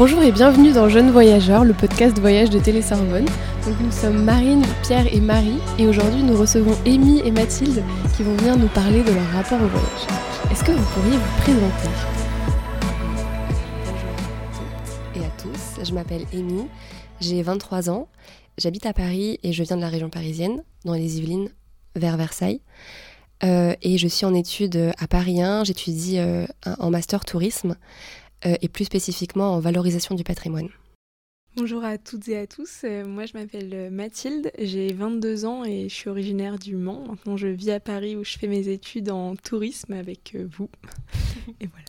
Bonjour et bienvenue dans Jeunes Voyageurs, le podcast voyage de Télé Sorbonne. Donc nous sommes Marine, Pierre et Marie et aujourd'hui nous recevons Amy et Mathilde qui vont venir nous parler de leur rapport au voyage. Est-ce que vous pourriez vous présenter? Bonjour à toutes et à tous, je m'appelle Amy, j'ai 23 ans, j'habite à Paris et je viens de la région parisienne, dans les Yvelines, vers Versailles. Euh, et je suis en études à Paris 1, j'étudie euh, en master tourisme et plus spécifiquement en valorisation du patrimoine. Bonjour à toutes et à tous, euh, moi je m'appelle euh, Mathilde, j'ai 22 ans et je suis originaire du Mans. Maintenant je vis à Paris où je fais mes études en tourisme avec euh, vous. et voilà.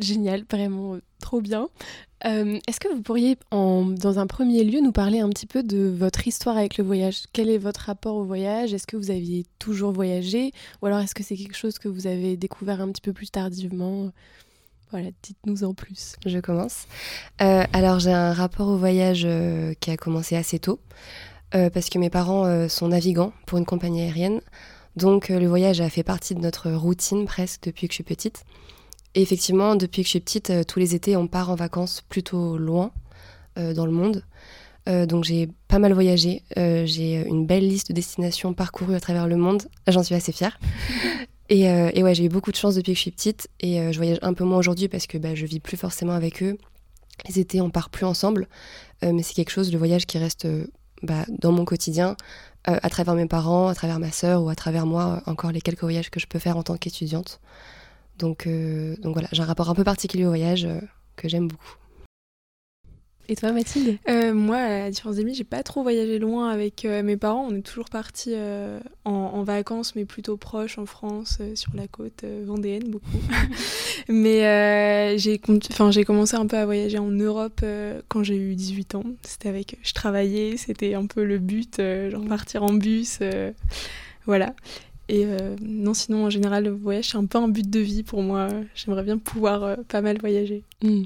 Génial, vraiment euh, trop bien. Euh, Est-ce que vous pourriez, en- dans un premier lieu, nous parler un petit peu de votre histoire avec le voyage? Quel est votre rapport au voyage? Est-ce que vous aviez toujours voyagé? Ou alors est-ce que c'est quelque chose que vous avez découvert un petit peu plus tardivement? Voilà, dites-nous en plus. Je commence. Euh, alors j'ai un rapport au voyage euh, qui a commencé assez tôt, euh, parce que mes parents sont navigants pour une compagnie aérienne. Donc le voyage a fait partie de notre routine presque depuis que je suis petite. Et effectivement, depuis que je suis petite, tous les étés, on part en vacances plutôt loin dans le monde. Donc j'ai pas mal voyagé. J'ai une belle liste de destinations parcourues à travers le monde. J'en suis assez fière. Et, euh, et ouais, j'ai eu beaucoup de chance depuis que je suis petite. Et euh, je voyage un peu moins aujourd'hui parce que bah, je vis plus forcément avec eux. Les étés, on part plus ensemble. Euh, mais c'est quelque chose, le voyage, qui reste bah, dans mon quotidien, à travers mes parents, à travers ma sœur ou à travers moi, encore les quelques voyages que je peux faire en tant qu'étudiante. Donc, donc voilà, j'ai un rapport un peu particulier au voyage que j'aime beaucoup. Et toi, Mathilde? Euh, moi, à la différence d'Amy, j'ai pas trop voyagé loin avec euh, mes parents. On est toujours partis euh, en, en vacances, mais plutôt proches en France, sur la côte vendéenne, beaucoup. mais j'ai commencé un peu à voyager en Europe quand j'ai eu 18 ans. C'était avec. Je travaillais, c'était un peu le but, genre partir en bus. voilà. Et euh, non, sinon, en général, le voyage, c'est un peu un but de vie pour moi. J'aimerais bien pouvoir euh, pas mal voyager. Hmm.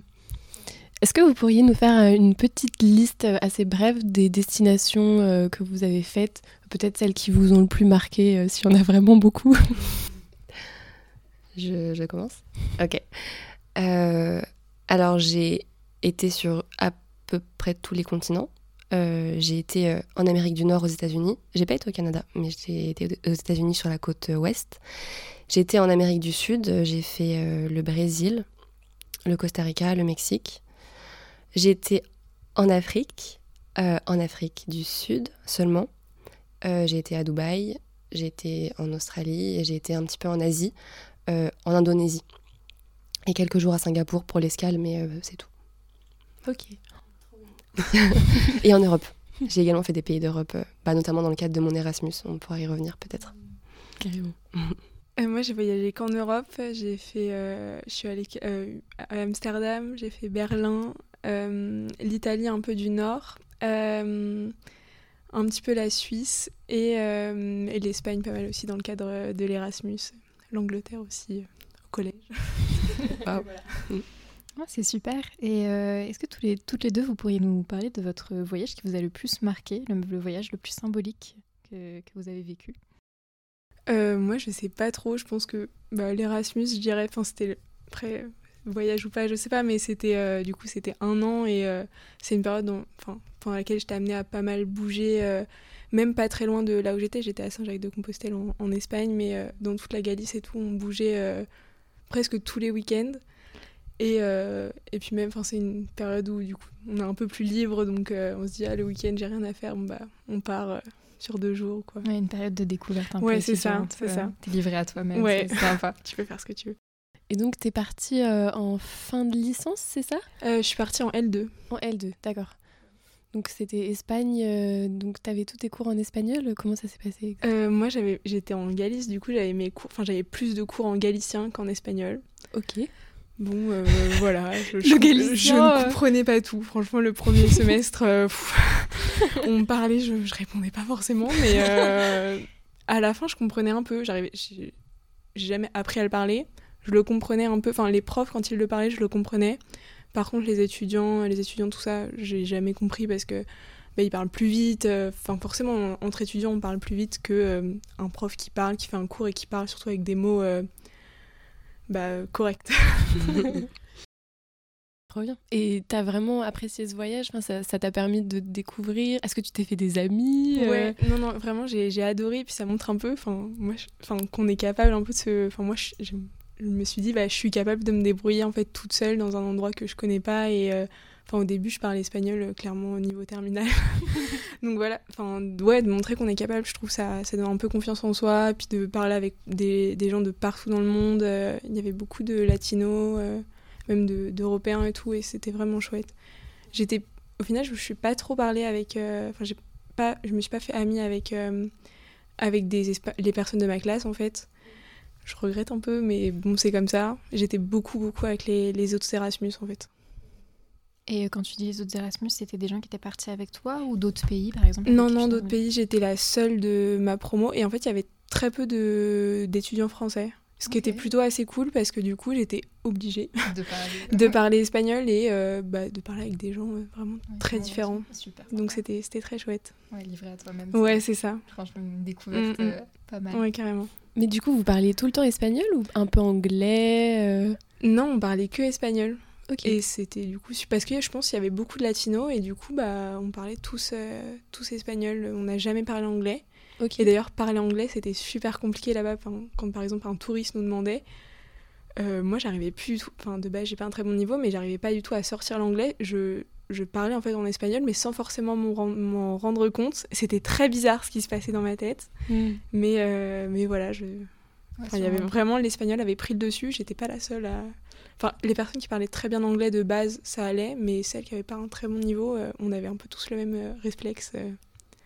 Est-ce que vous pourriez nous faire euh, une petite liste euh, assez brève des destinations euh, que vous avez faites Peut-être celles qui vous ont le plus marqué, y en a vraiment beaucoup? Je, commence? Ok. Alors, j'ai été sur à peu près tous les continents. J'ai été en Amérique du Nord, aux États-Unis. J'ai pas été au Canada, mais j'ai été aux États-Unis sur la côte ouest. J'ai été en Amérique du Sud. J'ai fait le Brésil, le Costa Rica, le Mexique. J'ai été en Afrique, euh, en Afrique du Sud seulement. Euh, j'ai été à Dubaï. J'ai été en Australie et j'ai été un petit peu en Asie euh, en Indonésie. Et quelques jours à Singapour pour l'escale, mais euh, c'est tout. Ok. Et en Europe. J'ai également fait des pays d'Europe, euh, bah, notamment dans le cadre de mon Erasmus. On pourra y revenir peut-être. Carrément. Euh, moi, j'ai voyagé qu'en Europe. J'ai fait, euh, je suis allée euh, à Amsterdam, j'ai fait Berlin, l'Italie un peu du Nord, euh, un petit peu la Suisse et, euh, et l'Espagne pas mal aussi dans le cadre de l'Erasmus, l'Angleterre aussi euh, au collège. Ah, c'est super. Et euh, est-ce que tous les, toutes les deux, vous pourriez nous parler de votre voyage qui vous a le plus marqué, le, le voyage le plus symbolique que, que vous avez vécu? Euh, moi, je sais pas trop. Je pense que bah, l'Erasmus, je dirais, enfin, c'était après voyage ou pas, je sais pas, mais c'était euh, du coup c'était un an et euh, c'est une période dont- pendant laquelle j'étais amenée à pas mal bouger, euh, même pas très loin de là où j'étais. J'étais à Saint-Jacques-de-Compostelle en, en Espagne, mais dans toute la Galice et tout, on bougeait presque tous les week-ends. Et, et puis même, c'est une période où du coup on est un peu plus libre, donc on se dit ah le week-end j'ai rien à faire, bon, bah on part sur deux jours quoi. Ouais, Une période de découverte un peu Ouais, c'est ça, c'est ça. T'es livré à toi-même, Ouais. c'est sympa. Tu peux faire ce que tu veux. Et donc, t'es partie euh, en fin de licence, c'est ça? Euh, je suis partie en L2. En L2, d'accord. Donc, c'était Espagne. euh, donc, t'avais tous tes cours en espagnol. Comment ça s'est passé moi, j'avais, j'étais en Galice, du coup, j'avais mes cours, enfin, j'avais plus de cours en galicien qu'en espagnol. Ok. Bon, euh, voilà, je, galicien, je ne comprenais pas tout. Franchement, le premier semestre, euh, pff, on me parlait, je, je répondais pas forcément, mais euh, à la fin, je comprenais un peu. J'arrivais, j'ai, j'ai jamais appris à le parler. Je le comprenais un peu. Enfin, les profs, quand ils le parlaient, je le comprenais. Par contre, les étudiants, les étudiants, tout ça, j'ai jamais compris parce que bah, ils parlent plus vite. euh, Enfin, forcément, entre étudiants, on parle plus vite que euh, un prof qui parle, qui fait un cours et qui parle surtout avec des mots euh, bah, corrects. Trop Et t'as vraiment apprécié ce voyage? Enfin, Ça t'a permis de découvrir? Est-ce que tu t'es fait des amis euh? Non, non, vraiment, j'ai adoré. Puis ça montre un peu moi, qu'on est capable un peu de se. Enfin, moi, je, me suis dit, bah, je suis capable de me débrouiller en fait toute seule dans un endroit que je connais pas. Et euh, enfin, au début, je parlais espagnol euh, clairement au niveau terminal. Donc voilà, enfin, ouais, de montrer qu'on est capable, je trouve ça, ça donne un peu confiance en soi. Puis de parler avec des, des gens de partout dans le monde. Il y avait beaucoup de latinos même d'Européens et tout, et c'était vraiment chouette. J'étais, au final, je ne suis pas trop parlé avec, euh, enfin, j'ai pas, je me suis pas fait amie avec, euh, avec des les personnes de ma classe en fait. Je regrette un peu, mais bon, c'est comme ça. J'étais beaucoup, beaucoup avec les, les autres Erasmus en fait. Et quand tu dis les autres Erasmus, c'était des gens qui étaient partis avec toi ou d'autres pays par exemple? Non, non, d'autres pays. J'étais la seule de ma promo et en fait, il y avait très peu d'étudiants français. Ce qui était plutôt assez cool parce que du coup, j'étais obligée de parler, de parler espagnol et euh, bah, de parler avec des gens euh, vraiment très différents. Donc c'était très chouette. Ouais, livré à toi-même. Ouais, c'est ça. Franchement, une découverte mm, mm. Euh, pas mal. Ouais, carrément. Mais du coup, vous parliez tout le temps espagnol ou un peu anglais Non, on parlait que espagnol. Et c'était du coup parce que je pense qu'il y avait beaucoup de latinos et du coup bah on parlait tous tous espagnol. On n'a jamais parlé anglais. Et d'ailleurs, parler anglais, c'était super compliqué là-bas. Quand par exemple un touriste nous demandait, euh, moi j'arrivais plus du tout. Enfin, de base, j'ai pas un très bon niveau, mais j'arrivais pas du tout à sortir l'anglais. Je, je parlais en fait en espagnol, mais sans forcément m'en rendre compte. C'était très bizarre ce qui se passait dans ma tête. Hmm. Mais, euh, mais voilà, je. y avait vraiment l'espagnol avait pris le dessus. J'étais pas la seule à. Enfin, les personnes qui parlaient très bien anglais de base, ça allait, mais celles qui avaient pas un très bon niveau, euh, on avait un peu tous le même réflexe.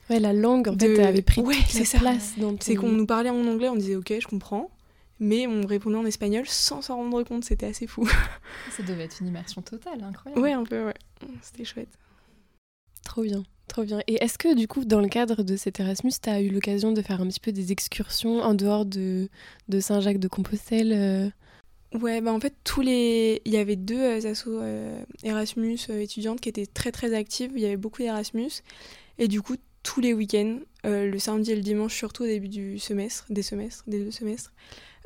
Ouais, la langue, en fait, avait pris toute la place. C'est qu'on nous parlait en anglais, on disait ok, je comprends, mais on répondait en espagnol sans s'en rendre compte, c'était assez fou. Ça devait être une immersion totale, incroyable. Ouais, un peu, ouais. C'était chouette. Trop bien, trop bien. Et est-ce que du coup, dans le cadre de cet Erasmus, tu as eu l'occasion de faire un petit peu des excursions en dehors de, de Saint-Jacques de Compostelle euh Ouais, bah en fait, tous les... il y avait deux euh, assos euh, Erasmus étudiantes qui étaient très très actives. Il y avait beaucoup d'Erasmus. Et du coup, tous les week-ends, euh, le samedi et le dimanche, surtout au début du semestre, des semestres, des deux semestres.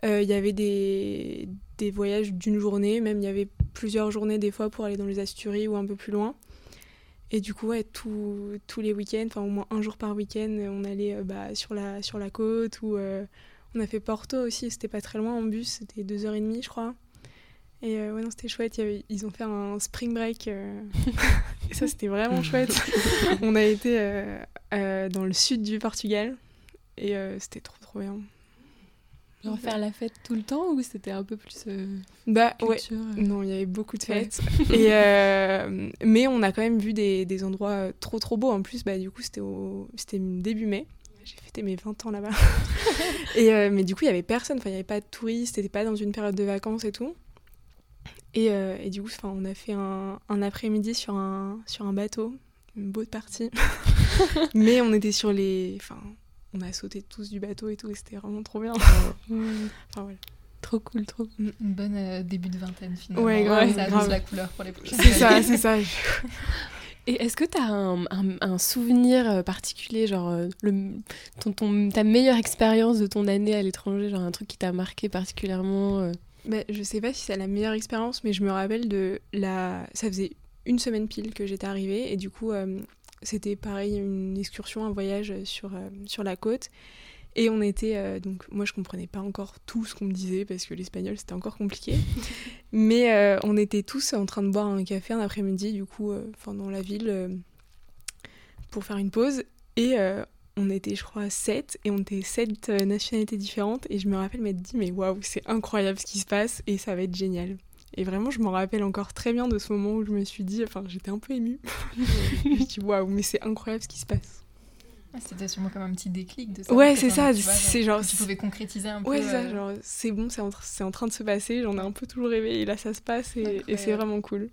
Euh, il y avait des, des voyages d'une journée, même il y avait plusieurs journées des fois pour aller dans les Asturies ou un peu plus loin. Et du coup, ouais, tous les week-ends, enfin au moins un jour par week-end, on allait euh, bah, sur, la, sur la côte ou on a fait Porto aussi, c'était pas très loin en bus, c'était deux heures et demie, je crois. Et euh, ouais, non, c'était chouette. ils ont fait un spring break. Euh, et ça, c'était vraiment chouette. on a été euh, dans le sud du Portugal. Et c'était trop, trop bien. Genre faire la fête tout le temps ou c'était un peu plus. bah ouais. Non, il y avait beaucoup de fêtes. et, mais on a quand même vu des, des, endroits trop, trop beaux. En plus, bah, du coup, c'était, au... c'était début mai. J'ai fêté mes 20 ans là-bas. et, mais du coup, il n'y avait personne. Enfin, il n'y avait pas de touristes. C'était pas dans une période de vacances et tout. Et, euh, et, du coup, on a fait un, un après-midi sur un, sur un bateau, une beau partie. Mais on était sur les. Enfin, on a sauté tous du bateau et tout, et c'était vraiment trop bien. enfin, voilà. Trop cool, trop cool. Une bonne euh, début de vingtaine finalement. Ouais, grave, ça grave. la couleur pour les prochaines C'est ça, c'est ça. Et est-ce que tu as un, un, souvenir euh, particulier, genre le, ton, ton, ta meilleure expérience de ton année à l'étranger, genre un truc qui t'a marqué particulièrement bah, je sais pas si c'est la meilleure expérience, mais je me rappelle de la. Ça faisait une semaine pile que j'étais arrivée, et du coup, euh, c'était pareil, une excursion, un voyage sur, euh, sur la côte. Et on était. Euh, donc, moi, je comprenais pas encore tout ce qu'on me disait, parce que l'espagnol, c'était encore compliqué. mais on était tous en train de boire un café un après-midi, du coup, dans la ville, pour faire une pause. Et on était, je crois, sept, et on était sept euh, nationalités différentes. Et je me rappelle m'être dit, mais waouh, c'est incroyable ce qui se passe, et ça va être génial. Et vraiment, je m'en rappelle encore très bien de ce moment où je me suis dit, enfin, j'étais un peu émue. je me suis dit, waouh, mais c'est incroyable ce qui se passe. Ah, c'était sûrement comme un petit déclic de ça. Ouais, c'est ça. C'est genre. Tu pouvais concrétiser un peu. Ouais, c'est ça. Euh, genre, c'est bon, c'est en, en, train de se passer. J'en ai un peu toujours rêvé. Et là, ça se passe. Et, et c'est vraiment cool.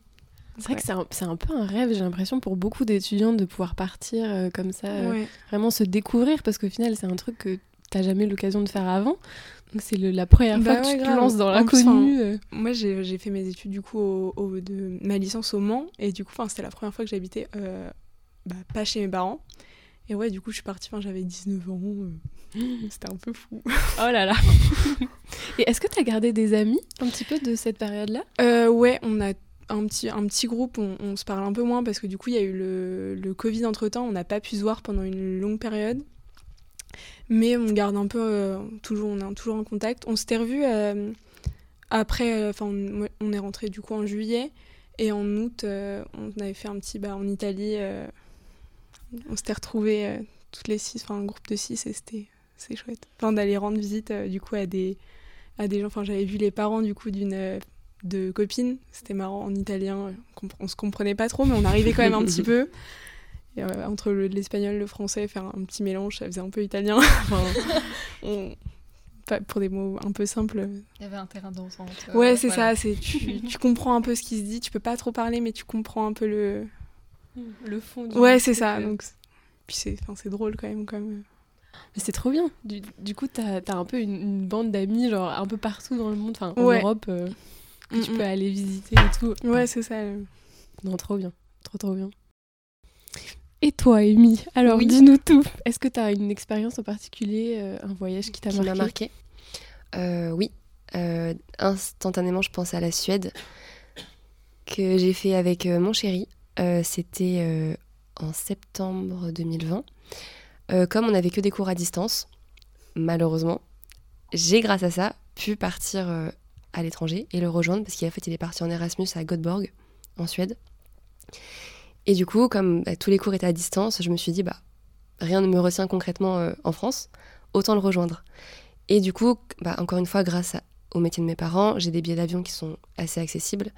C'est vrai que c'est un, peu un rêve, j'ai l'impression, pour beaucoup d'étudiants de pouvoir partir euh, comme ça, euh, vraiment se découvrir, parce qu'au final, c'est un truc que t'as jamais l'occasion de faire avant. C'est la première bah fois que tu te lances dans l'inconnu. Euh. Moi, j'ai fait mes études, du coup, au, de ma licence au Mans, et du coup, c'était la première fois que j'habitais bah, pas chez mes parents. Et ouais, du coup, je suis partie, j'avais 19 ans. C'était un peu fou. oh là là. Et est-ce que tu as gardé des amis un petit peu de cette période-là? Ouais, on a un petit, un petit groupe, on, se parle un peu moins parce que du coup, il y a eu le, le Covid entre temps, on n'a pas pu se voir pendant une longue période. Mais on garde un peu, euh, toujours, on est toujours en contact. On s'était revus euh, après, euh, enfin, on, est rentré du coup en juillet. Et en août, on avait fait un petit, bah, en Italie, on s'était retrouvés toutes les six, enfin un groupe de six, et c'était c'est chouette. Enfin, d'aller rendre visite du coup à des, à des gens. Enfin, j'avais vu les parents du coup d'une de copines. C'était marrant en italien. On, se comprenait pas trop, mais on arrivait quand même un petit peu. Entre l'espagnol, le, français, faire un petit mélange, ça faisait un peu italien. pour des mots un peu simples. Il y avait un terrain d'entente. ouais, c'est ça. C'est tu, tu, comprends un peu ce qui se dit. Tu peux pas trop parler, mais tu comprends un peu le le fond. ouais, c'est ça. Donc puis c'est c'est drôle quand même comme. Mais c'est trop bien. Du, du coup, t'as as un peu une, bande d'amis genre un peu partout dans le monde, enfin en Europe. Euh, que tu peux aller visiter et tout. Ouais, c'est ça. Non, trop bien. Trop, trop bien. Et toi, Amy Alors, dis-nous tout. Est-ce que tu as une expérience en particulier, euh, un voyage qui t'a marqué, marqué? Euh, Oui. Euh, instantanément, je pense à la Suède, que j'ai fait avec mon chéri. C'était en septembre 2020. comme on n'avait que des cours à distance, malheureusement, j'ai, grâce à ça, pu partir à l'étranger et le rejoindre parce qu'en fait il est parti en Erasmus à Göteborg en Suède. Et du coup, comme bah, tous les cours étaient à distance, je me suis dit bah rien ne me retient concrètement euh, en France, autant le rejoindre. Et du coup, bah, encore une fois, grâce au métier de mes parents, j'ai des billets d'avion qui sont assez accessibles.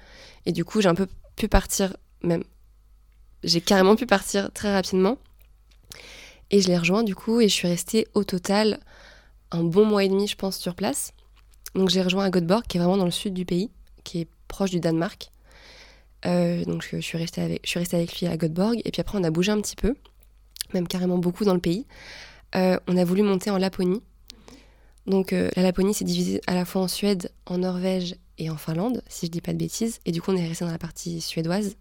Et du coup, j'ai un peu pu partir, même, j'ai carrément pu partir très rapidement. Et je l'ai rejoint du coup, et je suis restée au total un bon mois et demi, je pense, sur place. Donc j'ai rejoint à Göteborg, qui est vraiment dans le sud du pays, qui est proche du Danemark. Euh, donc je, suis restée avec, je suis restée avec lui à Göteborg. Et puis après, on a bougé un petit peu, même carrément beaucoup dans le pays. Euh, on a voulu monter en Laponie. Donc euh, la Laponie, c'est divisé à la fois en Suède, en Norvège et en Finlande, si je dis pas de bêtises. Et du coup, on est resté dans la partie suédoise.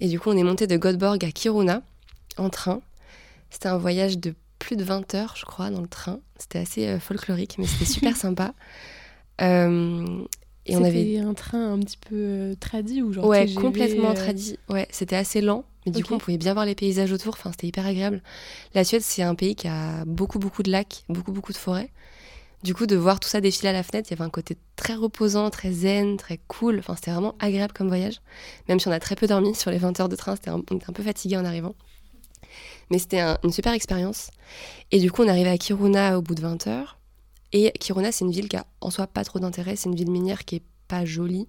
Et du coup, on est monté de Göteborg à Kiruna en train. C'était un voyage de plus de 20 heures, je crois, dans le train. C'était assez folklorique, mais c'était super sympa. Euh, et on avait un train un petit peu euh, tradit ou genre Ouais, complètement euh, tradit. Ouais, c'était assez lent, mais du coup on pouvait bien voir les paysages autour. Enfin, c'était hyper agréable. La Suède, c'est un pays qui a beaucoup beaucoup de lacs, beaucoup beaucoup de forêts. Du coup, de voir tout ça défiler à la fenêtre, il y avait un côté très reposant, très zen, très cool. Enfin, c'était vraiment agréable comme voyage. Même si on a très peu dormi sur les 20 heures de train, un, on était un peu fatigué en arrivant. Mais c'était une super expérience. Et du coup, on arrivait à Kiruna au bout de 20 heures. Et Kiruna, c'est une ville qui a en soi pas trop d'intérêt. C'est une ville minière qui est pas jolie.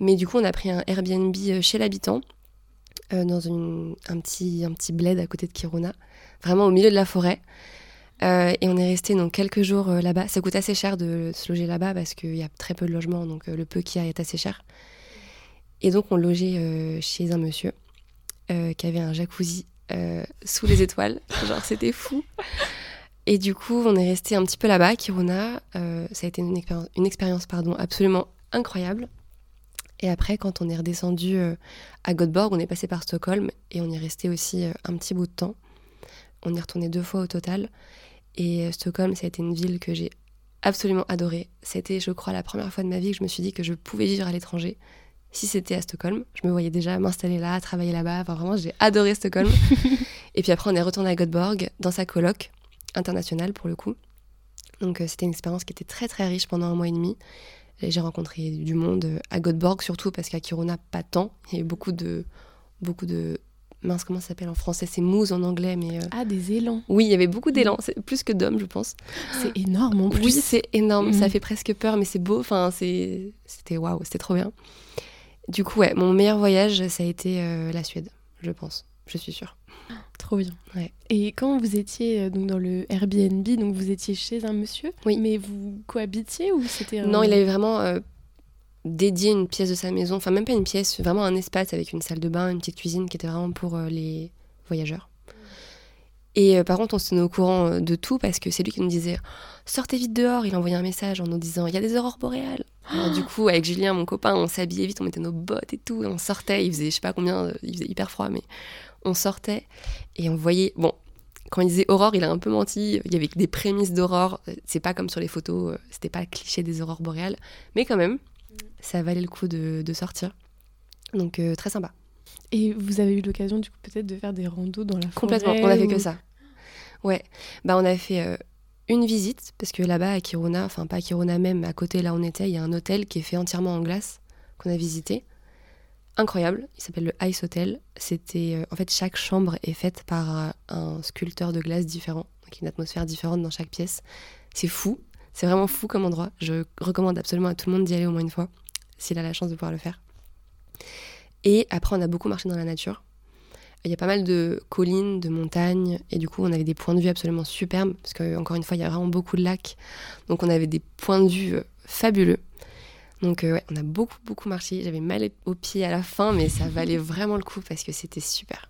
Mais du coup, on a pris un Airbnb euh, chez l'habitant, euh, dans un, petit, un petit bled à côté de Kiruna, vraiment au milieu de la forêt. Euh, et on est resté quelques jours là-bas. Ça coûte assez cher de se loger là-bas parce qu'il y a très peu de logements, donc le peu qu'il y a est assez cher. Et donc on logeait chez un monsieur qui avait un jacuzzi sous les étoiles. Genre c'était fou. Et du coup, on est resté un petit peu là-bas, Kiruna. Euh, ça a été une expérience, une expérience pardon, absolument incroyable. Et après, quand on est redescendu euh, à Göteborg, on est passé par Stockholm et on y est resté aussi euh, un petit bout de temps. On y est retourné deux fois au total. Et Stockholm, ça a été une ville que j'ai absolument adorée. C'était, je crois, la première fois de ma vie que je me suis dit que je pouvais vivre à l'étranger. Si c'était à Stockholm, je me voyais déjà m'installer là, travailler là-bas. Enfin, vraiment, j'ai adoré Stockholm. et puis après, on est retourné à Göteborg dans sa coloc international pour le coup. Donc euh, c'était une expérience qui était très très riche pendant un mois et demi. J'ai rencontré du monde euh, à Göteborg surtout parce qu'à Kiruna pas tant. Il y a eu beaucoup de beaucoup de mince comment ça s'appelle en français? C'est mousse en anglais mais euh, ah des élans. Oui il y avait beaucoup d'élans, plus que d'hommes je pense. C'est énorme en plus. Oui c'est énorme, ça mm. fait presque peur mais c'est beau. Enfin c'est c'était waouh c'était trop bien. Du coup ouais mon meilleur voyage ça a été la Suède je pense je suis sûre. Trop bien. Et quand vous étiez euh, donc dans le Airbnb, donc vous étiez chez un monsieur, oui. mais vous cohabitiez ou c'était Non, il avait vraiment euh, dédié une pièce de sa maison, enfin même pas une pièce, vraiment un espace avec une salle de bain, une petite cuisine qui était vraiment pour euh, les voyageurs. Et par contre, on se tenait au courant de tout parce que c'est lui qui nous disait sortez vite dehors. Il envoyait un message en nous disant il y a des aurores boréales. du coup, avec Julien, mon copain, on s'habillait vite, on mettait nos bottes et tout, et on sortait. Il faisait je sais pas combien, il faisait hyper froid, mais on sortait et on voyait. Bon, quand il disait aurore, il a un peu menti. Il y avait des prémices d'aurore. C'est pas comme sur les photos, euh, c'était pas le cliché des aurores boréales. Mais quand même, ça valait le coup de, sortir. Donc très sympa. Et vous avez eu l'occasion du coup peut-être de faire des randos dans la forêt Complètement, on a fait que ça. Ouais, bah on a fait une visite parce que là-bas à Kiruna, enfin pas à Kiruna même, à côté là où on était, il y a un hôtel qui est fait entièrement en glace qu'on a visité. Incroyable, il s'appelle le Ice Hotel. C'était en fait chaque chambre est faite par un sculpteur de glace différent, donc une atmosphère différente dans chaque pièce. C'est fou, c'est vraiment fou comme endroit. Je recommande absolument à tout le monde d'y aller au moins une fois, s'il a la chance de pouvoir le faire. Et après, on a beaucoup marché dans la nature. Il y a pas mal de collines, de montagnes, et du coup, on avait des points de vue absolument superbes, parce qu'encore une fois, il y a vraiment beaucoup de lacs. Donc, on avait des points de vue euh, fabuleux. Donc, euh, ouais, on a beaucoup, beaucoup marché. J'avais mal aux pieds à la fin, mais ça valait vraiment le coup parce que c'était super.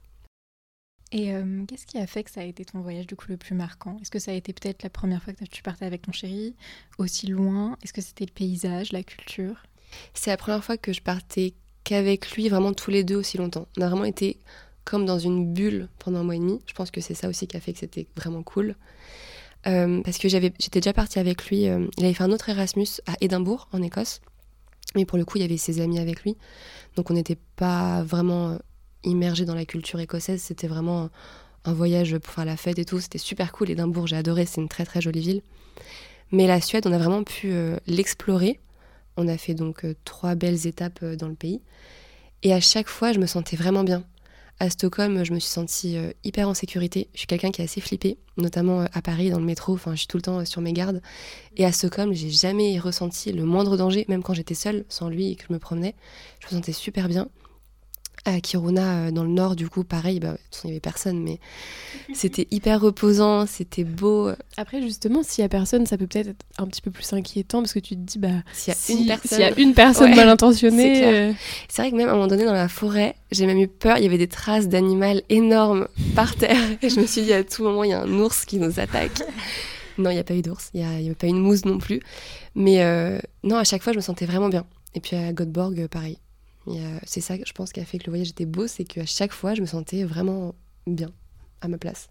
Et euh, qu'est-ce qui a fait que ça a été ton voyage du coup le plus marquant? Est-ce que ça a été peut-être la première fois que tu partais avec ton chéri aussi loin? Est-ce que c'était le paysage, la culture? C'est la première fois que je partais qu'avec lui vraiment tous les deux aussi longtemps. On a vraiment été comme dans une bulle pendant un mois et demi. Je pense que c'est ça aussi qui a fait que c'était vraiment cool. Euh, parce que j'avais, j'étais déjà partie avec lui. Euh, il avait fait un autre Erasmus à Édimbourg, en Écosse. Mais pour le coup, il y avait ses amis avec lui. Donc on n'était pas vraiment immergé dans la culture écossaise. C'était vraiment un voyage pour faire la fête et tout. C'était super cool. Édimbourg, j'ai adoré. C'est une très très jolie ville. Mais la Suède, on a vraiment pu euh, l'explorer. On a fait donc euh, trois belles étapes euh, dans le pays. Et à chaque fois, je me sentais vraiment bien. À Stockholm, je me suis sentie hyper en sécurité. Je suis quelqu'un qui est assez flippé, notamment à Paris, dans le métro. Enfin, je suis tout le temps sur mes gardes. Et à Stockholm, j'ai jamais ressenti le moindre danger, même quand j'étais seule, sans lui et que je me promenais. Je me sentais super bien à Kiruna, euh, dans le nord, du coup, pareil, bah, il n'y avait personne, mais c'était hyper reposant, c'était beau. Après, justement, s'il n'y a personne, ça peut peut-être être un petit peu plus inquiétant parce que tu te dis, bah, s'il y a une personne, y a une personne mal intentionnée. Euh. C'est vrai que même à un moment donné, dans la forêt, j'ai même eu peur, il y avait des traces d'animal énormes par terre, et je me suis dit, à tout moment, il y a un ours qui nous attaque. non, il n'y a pas eu d'ours, il n'y a, a, pas eu une mousse non plus. Mais euh, non, à chaque fois, je me sentais vraiment bien. Et puis à Göteborg, pareil. C'est ça, je pense, qui a fait que le voyage était beau, c'est qu'à chaque fois, je me sentais vraiment bien, à ma place.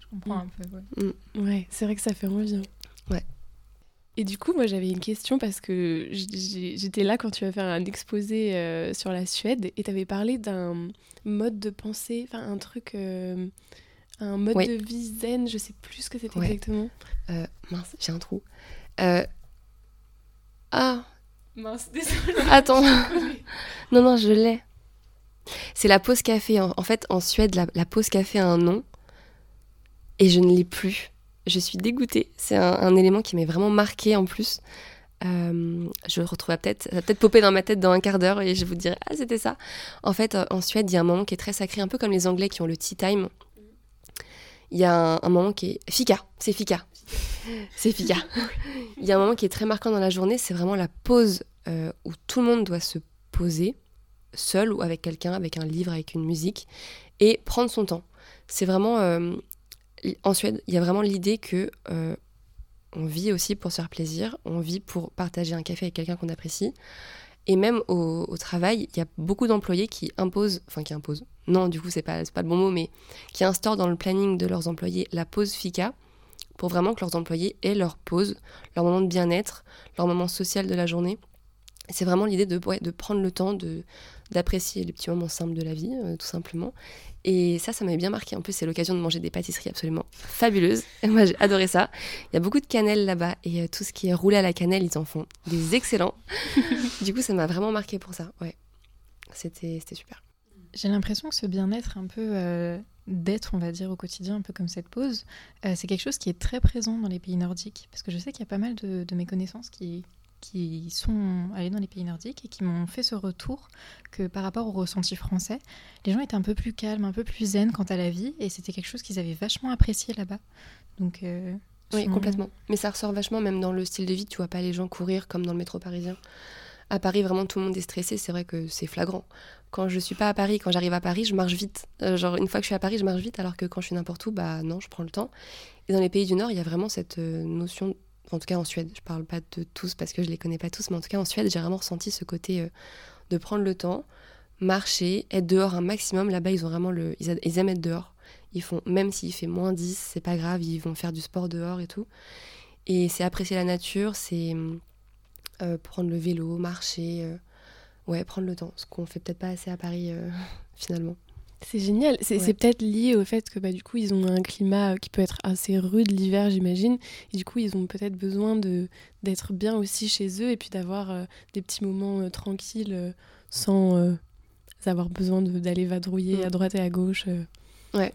Je comprends un peu, ouais. Mm. Ouais, c'est vrai que ça fait envie. Ouais. Et du coup, moi, j'avais une question parce que j'étais là quand tu as fait un exposé euh, sur la Suède et tu avais parlé d'un mode de pensée, enfin, un truc. Euh, un mode de vie zen, je sais plus ce que c'était exactement. Euh, mince, j'ai un trou. Ah, Mince, désolée. Attends. non, non, je l'ai. C'est la pause café. En, fait, en Suède, la, pause café a un nom. Et je ne l'ai plus. Je suis dégoûtée. C'est un, élément qui m'est vraiment marqué en plus. Euh, je le retrouverai peut-être, ça va peut-être popper dans ma tête dans un quart d'heure et je vous dirai, ah, c'était ça. En fait, euh, en Suède, il y a un moment qui est très sacré, un peu comme les Anglais qui ont le tea time. Il y a un moment qui est. Fika, c'est Fika. C'est Fika. Il y a un moment qui est très marquant dans la journée, c'est vraiment la pause euh, où tout le monde doit se poser, seul ou avec quelqu'un, avec un livre, avec une musique, et prendre son temps. C'est vraiment. Euh, en Suède, il y a vraiment l'idée que. Euh, on vit aussi pour se faire plaisir, on vit pour partager un café avec quelqu'un qu'on apprécie. Et même au, au travail, il y a beaucoup d'employés qui imposent, enfin qui imposent, non, du coup, c'est pas, pas le bon mot, mais qui instaurent dans le planning de leurs employés la pause FICA, pour vraiment que leurs employés aient leur pause, leur moment de bien-être, leur moment social de la journée. C'est vraiment l'idée de, de prendre le temps de d'apprécier les petits moments simples de la vie, euh, tout simplement. Et ça, ça m'avait bien marqué. En plus, c'est l'occasion de manger des pâtisseries absolument fabuleuses. Et moi, j'ai adoré ça. Il y a beaucoup de cannelle là-bas et euh, tout ce qui est roulé à la cannelle, ils en font des excellents. du coup, ça m'a vraiment marqué pour ça. Ouais, c'était super. J'ai l'impression que ce bien-être un peu euh, d'être, on va dire, au quotidien, un peu comme cette pause, euh, c'est quelque chose qui est très présent dans les pays nordiques. Parce que je sais qu'il y a pas mal de, mes connaissances qui, qui sont allées dans les pays nordiques et qui m'ont fait ce retour que par rapport au ressenti français, les gens étaient un peu plus calmes, un peu plus zen quant à la vie et c'était quelque chose qu'ils avaient vachement apprécié là-bas. Donc. Euh, oui, complètement. Mais ça ressort vachement même dans le style de vie. Tu vois pas les gens courir comme dans le métro parisien. À Paris, vraiment, tout le monde est stressé. C'est vrai que c'est flagrant quand je suis pas à Paris, quand j'arrive à Paris, je marche vite. Euh, genre une fois que je suis à Paris, je marche vite, alors que quand je suis n'importe où, bah non, je prends le temps. Et dans les pays du Nord, il y a vraiment cette euh, notion, en tout cas en Suède, je parle pas de tous parce que je les connais pas tous, mais en tout cas en Suède, j'ai vraiment ressenti ce côté euh, de prendre le temps, marcher, être dehors un maximum. Là-bas, ils ont vraiment le, ils, aiment être dehors. Ils font, même s'il fait moins 10, c'est pas grave, ils vont faire du sport dehors et tout. Et c'est apprécier la nature, c'est prendre le vélo, marcher ouais, prendre le temps, ce qu'on fait peut-être pas assez à Paris finalement. C'est génial. C'est peut-être lié au fait que bah, du coup, ils ont un climat qui peut être assez rude l'hiver, j'imagine. Et du coup, ils ont peut-être besoin d'être bien aussi chez eux et puis d'avoir des petits moments tranquilles sans avoir besoin d'aller vadrouiller mm. à droite et à gauche. ouais.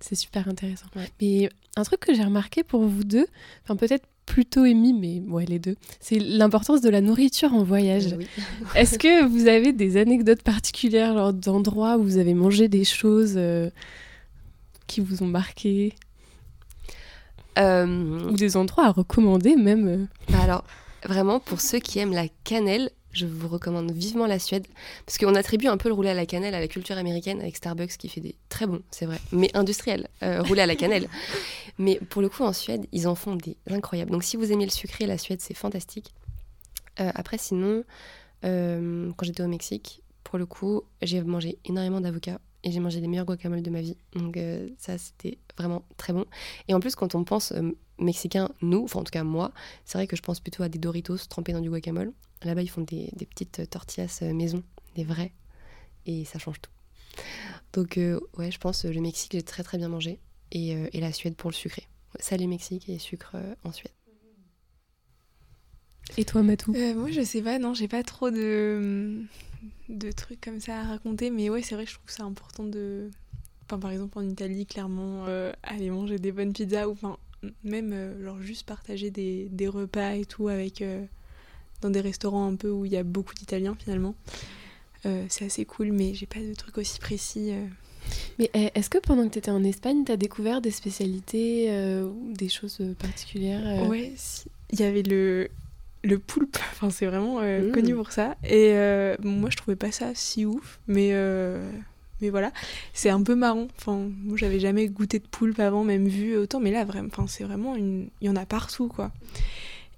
C'est super intéressant. Mais un truc que j'ai remarqué pour vous deux, enfin peut-être plutôt émis, mais ouais, les deux, c'est l'importance de la nourriture en voyage. Euh, Est-ce que vous avez des anecdotes particulières, genre d'endroits où vous avez mangé des choses euh, qui vous ont marqué? Euh, Ou des endroits à recommander même Alors, vraiment, pour ceux qui aiment la cannelle, je vous recommande vivement la Suède parce qu'on attribue un peu le roulé à la cannelle à la culture américaine avec Starbucks qui fait des très bons, c'est vrai, mais industriels, euh, roulé à la cannelle. mais pour le coup, en Suède, ils en font des incroyables. Donc si vous aimez le sucré, la Suède, c'est fantastique. Euh, après, sinon, euh, quand j'étais au Mexique, pour le coup, j'ai mangé énormément d'avocats et j'ai mangé les meilleurs guacamoles de ma vie. Donc ça, c'était vraiment très bon. Et en plus, quand on pense mexicain, nous, enfin en tout cas moi, c'est vrai que je pense plutôt à des Doritos trempés dans du guacamole. Là-bas, ils font des, petites tortillas euh, maison, des vrais, et ça change tout. Donc, euh, ouais, je pense euh, le Mexique, j'ai très très bien mangé, et, la Suède pour le sucré. Salé Mexique et sucre en Suède. Et toi, Matou? Moi, je sais pas, non, j'ai pas trop de, de trucs comme ça à raconter, mais ouais, c'est vrai que je trouve ça important de. Enfin, par exemple, en Italie, clairement, aller manger des bonnes pizzas, ou enfin, même genre juste partager des, des, repas et tout avec dans des restaurants un peu où il y a beaucoup d'Italiens finalement. Euh, c'est assez cool, mais j'ai pas de trucs aussi précis. Euh. Mais eh, est-ce que pendant que tu étais en Espagne, tu as découvert des spécialités euh, ou des choses particulières Ouais, il y avait le, le poulpe, enfin, c'est vraiment mmh. connu pour ça. Et moi, je trouvais pas ça si ouf, mais, mais voilà, c'est un peu marrant. Enfin, moi, j'avais jamais goûté de poulpe avant, même vu autant, mais là, vraiment, c'est vraiment une. Il y en a partout, quoi.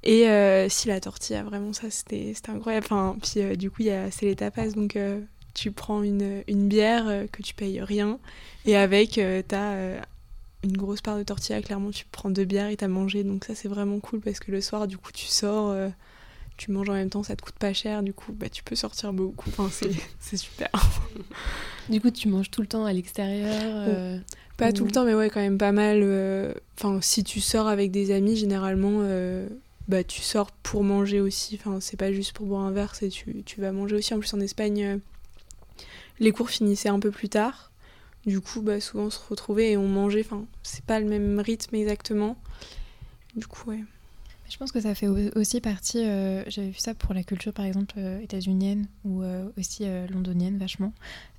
Et euh, si la tortilla, vraiment, ça, c'était incroyable. Enfin, puis euh, du coup, c'est les tapas, donc euh, tu prends une, une bière que tu payes rien, et avec, t'as une grosse part de tortilla, clairement, tu prends deux bières et t'as mangé. Donc ça, c'est vraiment cool parce que le soir, du coup, tu sors, tu manges en même temps, ça te coûte pas cher, du coup, bah, tu peux sortir beaucoup. Enfin, c'est super. du coup, tu manges tout le temps à l'extérieur Pas tout le temps, mais ouais, quand même pas mal. Enfin, si tu sors avec des amis, généralement bah, tu sors pour manger aussi. Enfin, c'est pas juste pour boire un verre, c'est tu, tu vas manger aussi. En plus, en Espagne, euh, les cours finissaient un peu plus tard. Du coup, bah, souvent on se retrouvait et on mangeait. Enfin, c'est pas le même rythme exactement. Du coup, ouais. Je pense que ça fait aussi partie, euh, j'avais vu ça pour la culture par exemple euh, états-unienne ou aussi londonienne vachement,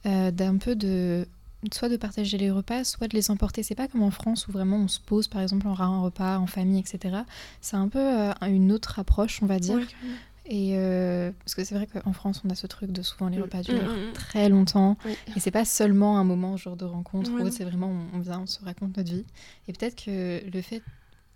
d'un peu de soit de partager les repas, soit de les emporter. C'est pas comme en France où vraiment on se pose, par exemple, aura un repas en famille, etc. C'est un peu euh, une autre approche, on va dire. Et euh, parce que c'est vrai qu'en France, on a ce truc de souvent les mm. repas durent mm, mm, très longtemps. Et c'est pas seulement un moment genre de rencontre, c'est vraiment on, vient, on se raconte notre vie. Et peut-être que le fait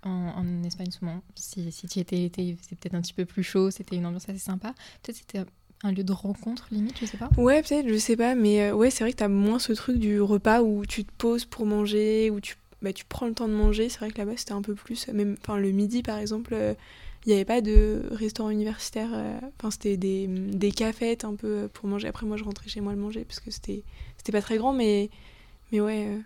en, Espagne souvent, si, si tu étais été, c'est peut-être un petit peu plus chaud, c'était une ambiance assez sympa. Peut-être c'était un lieu de rencontre limite, je sais pas. Ouais, peut-être, je sais pas, mais euh, ouais, c'est vrai que t'as moins ce truc du repas où tu te poses pour manger, où tu, bah, tu prends le temps de manger. C'est vrai que là-bas, c'était un peu plus. Même, enfin, le midi, par exemple, euh, il n'y avait pas de restaurant universitaire. Euh, enfin, c'était des, des cafettes un peu pour manger. Après, moi, je rentrais chez moi le manger parce que c'était, c'était pas très grand, mais, mais ouais,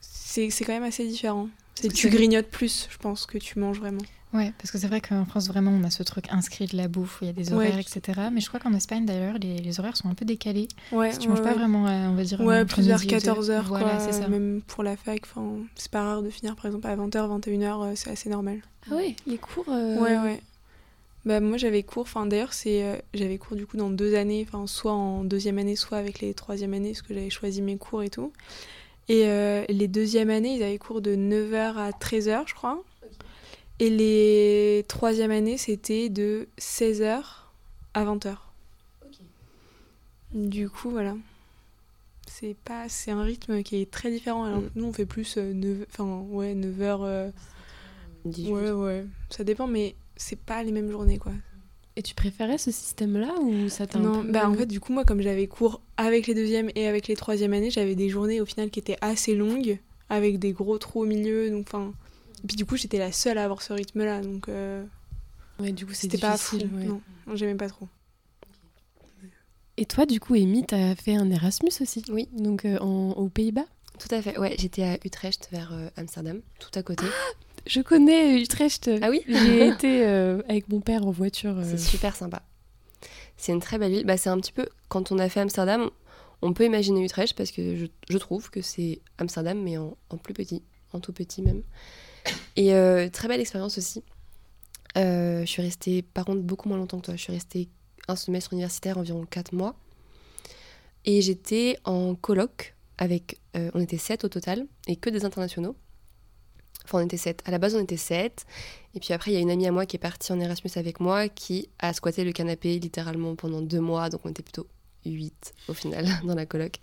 c'est, c'est quand même assez différent. C'est, tu grignotes plus, je pense, que tu manges vraiment. Ouais, parce que c'est vrai qu'en France, vraiment, on a ce truc inscrit de la bouffe, où il y a des horaires, etc. Mais je crois qu'en Espagne, d'ailleurs, les, les, horaires sont un peu décalés. Ouais, si tu manges pas vraiment, euh, on va dire. Ouais, plus vers 14h, voilà, c'est ça. Même pour la fac, c'est pas rare de finir, par exemple, à 20h, 21h, euh, c'est assez normal. Ah ouais, les cours euh, Ouais, ouais. Bah, moi, j'avais cours, enfin, d'ailleurs, c'est j'avais cours du coup dans deux années, enfin, soit en deuxième année, soit avec les troisième années, parce que j'avais choisi mes cours et tout. Et les deuxièmes années, ils avaient cours de 9h à 13h, je crois. Et les troisième années, c'était de 16h à 20h. Du coup, voilà. C'est pas c'est un rythme qui est très différent. Alors, mm. Nous, on fait plus 9, euh, enfin, ouais, 9h. Euh, ouais, ouais. Ça dépend, mais c'est pas les mêmes journées, quoi. Et tu préférais ce système-là ou ça t'a Non, bah en fait, du coup, moi, comme j'avais cours avec les deuxièmes et avec les troisièmes années, j'avais des journées au final qui étaient assez longues, avec des gros trous au milieu. Donc, enfin, puis du coup, j'étais la seule à avoir ce rythme-là, donc. Euh... Ouais, du coup, c'était pas fou. Non, j'aimais pas trop. Et toi, du coup, Amy, t'as fait un Erasmus aussi? Oui. Donc euh, en- aux Pays-Bas? Tout à fait. Ouais, j'étais à Utrecht vers euh, Amsterdam, tout à côté. Je connais Utrecht. Ah oui? J'ai été euh, avec mon père en voiture. euh, C'est super sympa. C'est une très belle ville. Bah, c'est un petit peu, quand on a fait Amsterdam, on peut imaginer Utrecht parce que je, je trouve que c'est Amsterdam, mais en, en plus petit, en tout petit même. Et euh, très belle expérience aussi. Euh, je suis restée, par contre, beaucoup moins longtemps que toi. Je suis restée un semestre universitaire, environ 4 mois. Et j'étais en coloc avec. euh, on était 7 au total, et que des internationaux. Enfin, on était 7. À la base, on était 7. Et puis après, il y a une amie à moi qui est partie en Erasmus avec moi, qui a squatté le canapé littéralement pendant deux mois. Donc on était plutôt 8 au final dans la coloc.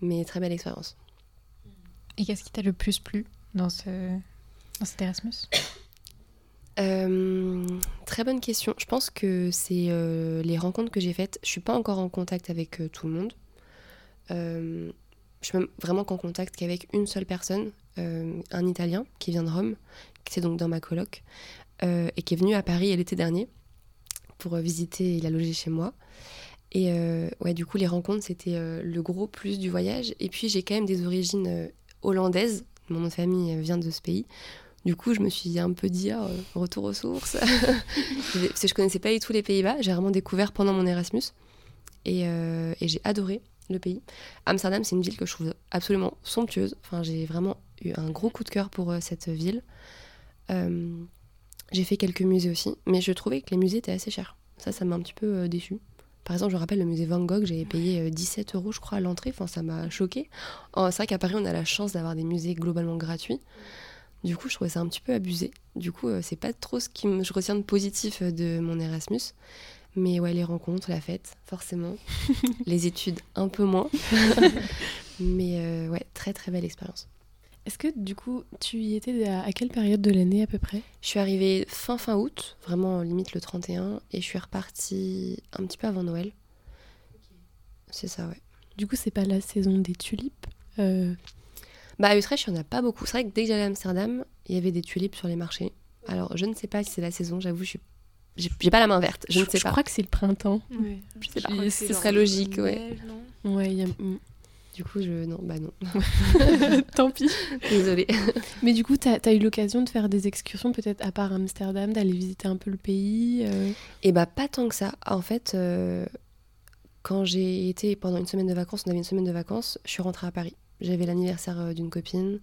Mais très belle expérience. Et qu'est-ce qui t'a le plus plu dans, ce... cet Erasmus Euh, très bonne question. Je pense que c'est euh, les rencontres que j'ai faites. Je suis pas encore en contact avec euh, tout le monde. Je suis même vraiment qu'en contact qu'avec une seule personne, un Italien qui vient de Rome, qui est donc dans ma coloc, et qui est venu à Paris l'été dernier pour visiter. Il a logé chez moi. Et ouais, du coup, les rencontres, c'était le gros plus du voyage. Et puis, j'ai quand même des origines hollandaises. Mon nom de famille vient de ce pays. Du coup, je me suis un peu dit, ah, euh, retour aux sources. Parce que je connaissais pas du tout les Pays-Bas. J'ai vraiment découvert pendant mon Erasmus. Et, euh, et j'ai adoré le pays. Amsterdam, c'est une ville que je trouve absolument somptueuse. Enfin, j'ai vraiment eu un gros coup de cœur pour euh, cette ville. J'ai fait quelques musées aussi, mais je trouvais que les musées étaient assez chers. Ça, ça m'a un petit peu déçu. Par exemple, je rappelle le musée Van Gogh, j'avais payé euh, 17 euros, je crois, à l'entrée. Enfin, ça m'a choqué. c'est vrai qu'à Paris, on a la chance d'avoir des musées globalement gratuits. Du coup, je trouvais ça un petit peu abusé. Du coup, euh, c'est pas trop ce que je retiens de positif euh, de mon Erasmus. Mais ouais, les rencontres, la fête, forcément. les études, un peu moins. Mais euh, ouais, très très belle expérience. Est-ce que du coup, tu y étais à, quelle période de l'année à peu près? Je suis arrivée fin fin août, vraiment limite le 31, et je suis repartie un petit peu avant Noël. C'est ça, ouais. Du coup, c'est pas la saison des tulipes. Euh, Bah à Utrecht, il n'y en a pas beaucoup. C'est vrai que dès que j'allais à Amsterdam, il y avait des tulipes sur les marchés. Alors, je ne sais pas si c'est la saison, j'avoue, je suis... j'ai pas la main verte, je, ne sais je pas. crois que c'est le printemps. Ouais. Je sais pas. Ce serait logique, ouais. Ouais, il y a-. Du coup, je... Non, bah non. Tant pis. Désolée. Mais du coup, t'as as eu l'occasion de faire des excursions, peut-être à part Amsterdam, d'aller visiter un peu le pays. euh, Et bah pas tant que ça. En fait, euh, quand j'ai été pendant une semaine de vacances, on avait une semaine de vacances, je suis rentrée à Paris. J'avais l'anniversaire euh, d'une copine,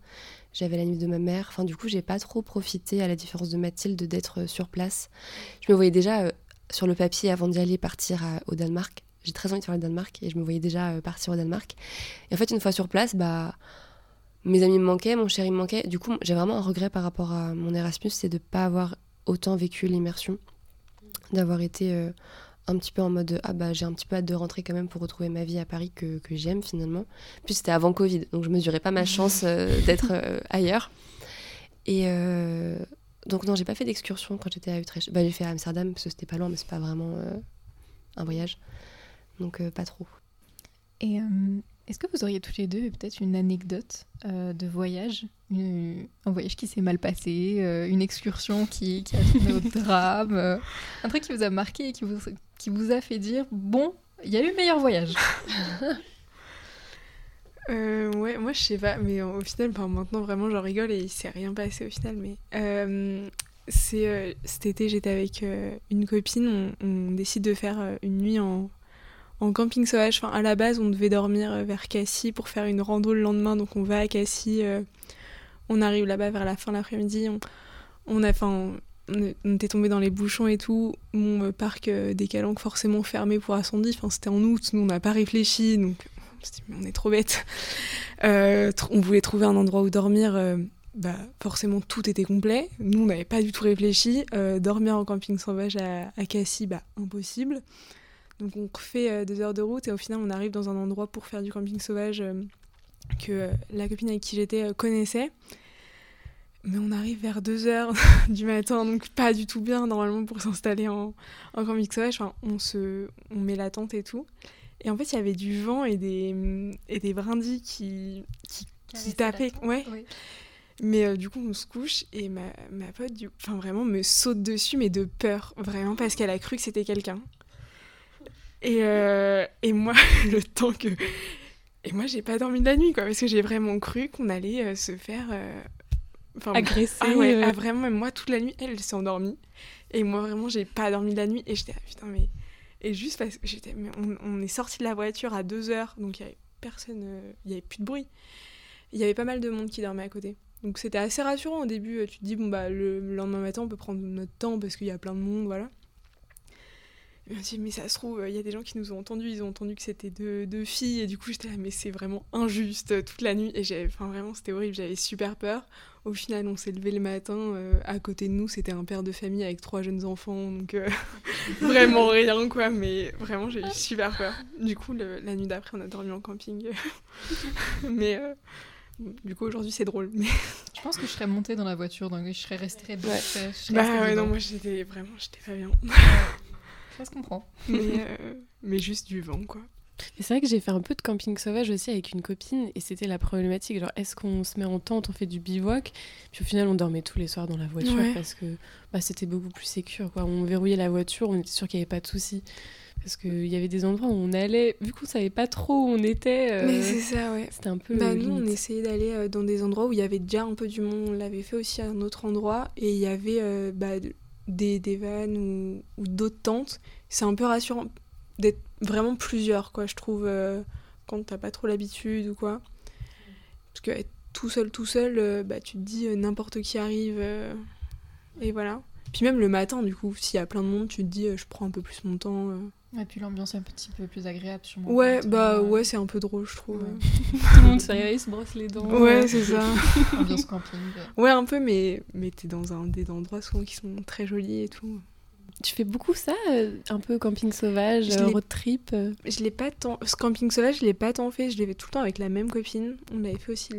j'avais l'anniversaire de ma mère. Enfin, du coup, j'ai pas trop profité, à la différence de Mathilde, d'être euh, sur place. Je me voyais déjà euh, sur le papier avant d'y aller partir au Danemark. J'ai très envie de faire le Danemark et je me voyais déjà partir au Danemark. Et en fait, une fois sur place, bah mes amis me manquaient, mon chéri me manquait. Du coup, j'ai vraiment un regret par rapport à mon Erasmus, c'est de pas avoir autant vécu l'immersion, d'avoir été un petit peu en mode ah bah j'ai un petit peu hâte de rentrer quand même pour retrouver ma vie à Paris que, que j'aime finalement. Puis c'était avant Covid, donc je mesurais pas ma chance euh, d'être euh, ailleurs. Et euh, donc non, j'ai pas fait d'excursion quand j'étais à Utrecht. Bah j'ai fait à Amsterdam parce que c'était pas loin, mais c'est pas vraiment un voyage, donc pas trop. Et est-ce que vous auriez tous les deux peut-être une anecdote euh, de voyage une- Un voyage qui s'est mal passé, euh, une excursion qui, qui a tourné au drame, euh, un truc qui vous a marqué et qui vous, qui vous a fait dire Bon, il y a eu meilleur voyage? Ouais, moi je sais pas, mais au final, maintenant vraiment j'en rigole et il s'est rien passé au final. Mais c'est cet été j'étais avec une copine, on, on décide de faire une nuit en, en camping sauvage. À la base, on devait dormir euh, vers Cassis pour faire une rando le lendemain, donc on va à Cassis, euh, on arrive là-bas vers la fin de l'après-midi, on, a, enfin, on, était tombé dans les bouchons et tout. Mon euh, parc des Calanques forcément fermé pour incendie. C'était en août, nous on n'a pas réfléchi, donc on est trop tr- on voulait trouver un endroit où dormir. bah, forcément, tout était complet. Nous, on n'avait pas du tout réfléchi. Dormir en camping sauvage à, à Cassis, bah, impossible. Donc, on refait euh, deux heures de route et au final, on arrive dans un endroit pour faire du camping sauvage euh, que euh, la copine avec qui j'étais connaissait. Mais on arrive vers 2 heures du matin, donc pas du tout bien normalement pour s'installer en, en camping sauvage. Enfin, on, se, on met la tente et tout. Et en fait, il y avait du vent et des, et des brindilles qui, qui, qui tapaient. Ouais. Mais euh, du coup, on se couche et ma, ma pote, du... enfin vraiment, me saute dessus, mais de peur, vraiment, parce qu'elle a cru que c'était quelqu'un. Et, euh, et moi, le temps que. Et moi, j'ai pas dormi de la nuit, quoi, parce que j'ai vraiment cru qu'on allait euh, se faire. euh, Enfin, Agresser, Ah ouais, ah, vraiment, moi, toute la nuit, elle, elle s'est endormie. Et moi, vraiment, j'ai pas dormi de la nuit. Et j'étais, ah, putain, mais. Et juste parce que j'étais. Mais on, on est sorti de la voiture à 2 heures, donc il y avait personne. Il y avait plus de bruit. Il y avait pas mal de monde qui dormait à côté. Donc c'était assez rassurant au début. Tu te dis, bon, bah, le lendemain matin, on peut prendre notre temps parce qu'il y a plein de monde, voilà. Et on dit, mais ça se trouve, il y a des gens qui nous ont entendus, ils ont entendu que c'était deux, deux filles, et du coup j'étais là, mais c'est vraiment injuste euh, toute la nuit, et j'avais, enfin vraiment c'était horrible, j'avais super peur. Au final, on s'est levé le matin, euh, à côté de nous, c'était un père de famille avec trois jeunes enfants, donc euh, vraiment rien quoi, mais vraiment j'ai eu super peur. Du coup, le- la nuit d'après, on a dormi en camping, mais euh, du coup aujourd'hui c'est drôle. Mais... Je pense que je serais montée dans la voiture, donc je serais restée. Ouais. je je serais Bah restée ouais, dedans. non, moi j'étais vraiment, j'étais pas bien, Ça se comprend. mais, euh, mais juste du vent quoi. Et c'est vrai que j'ai fait un peu de camping sauvage aussi avec une copine et c'était la problématique. Genre, est-ce qu'on se met en tente, on fait du bivouac? Puis au final, on dormait tous les soirs dans la voiture Ouais. parce que bah, c'était beaucoup plus sécure. Quoi. On verrouillait la voiture, on était sûr qu'il n'y avait pas de soucis. Parce qu'il y avait des endroits où on allait, vu qu'on savait pas trop où on était, euh, Mais c'est ça, ouais. c'était un peu. Bah nous, on essayait d'aller euh, dans des endroits où il y avait déjà un peu du monde. On l'avait fait aussi à un autre endroit et il y avait euh, bah, des, des vannes ou, d'autres tentes. C'est un peu rassurant d'être vraiment plusieurs, quoi, je trouve, euh, quand t'as pas trop l'habitude ou quoi. Parce que être tout seul, tout seul, euh, bah, tu te dis euh, n'importe qui arrive et voilà. Puis même le matin, du coup, s'il y a plein de monde, tu te dis je prends un peu plus mon temps. Et puis l'ambiance est un petit peu plus agréable, sûrement. Ouais, bah euh, ouais, c'est un peu drôle, je trouve. Ouais. Tout le monde se réveille, se brosse les dents. Ouais, c'est ça. Ambiance camping. ouais. Ouais, un peu, mais, mais t'es dans un des endroits souvent qui sont très jolis et tout. Tu fais beaucoup ça, euh, un peu camping sauvage, Je euh, road trip. Je l'ai pas tant. Ce camping sauvage, je l'ai pas tant fait. Je l'ai fait tout le temps avec la même copine. On l'avait fait aussi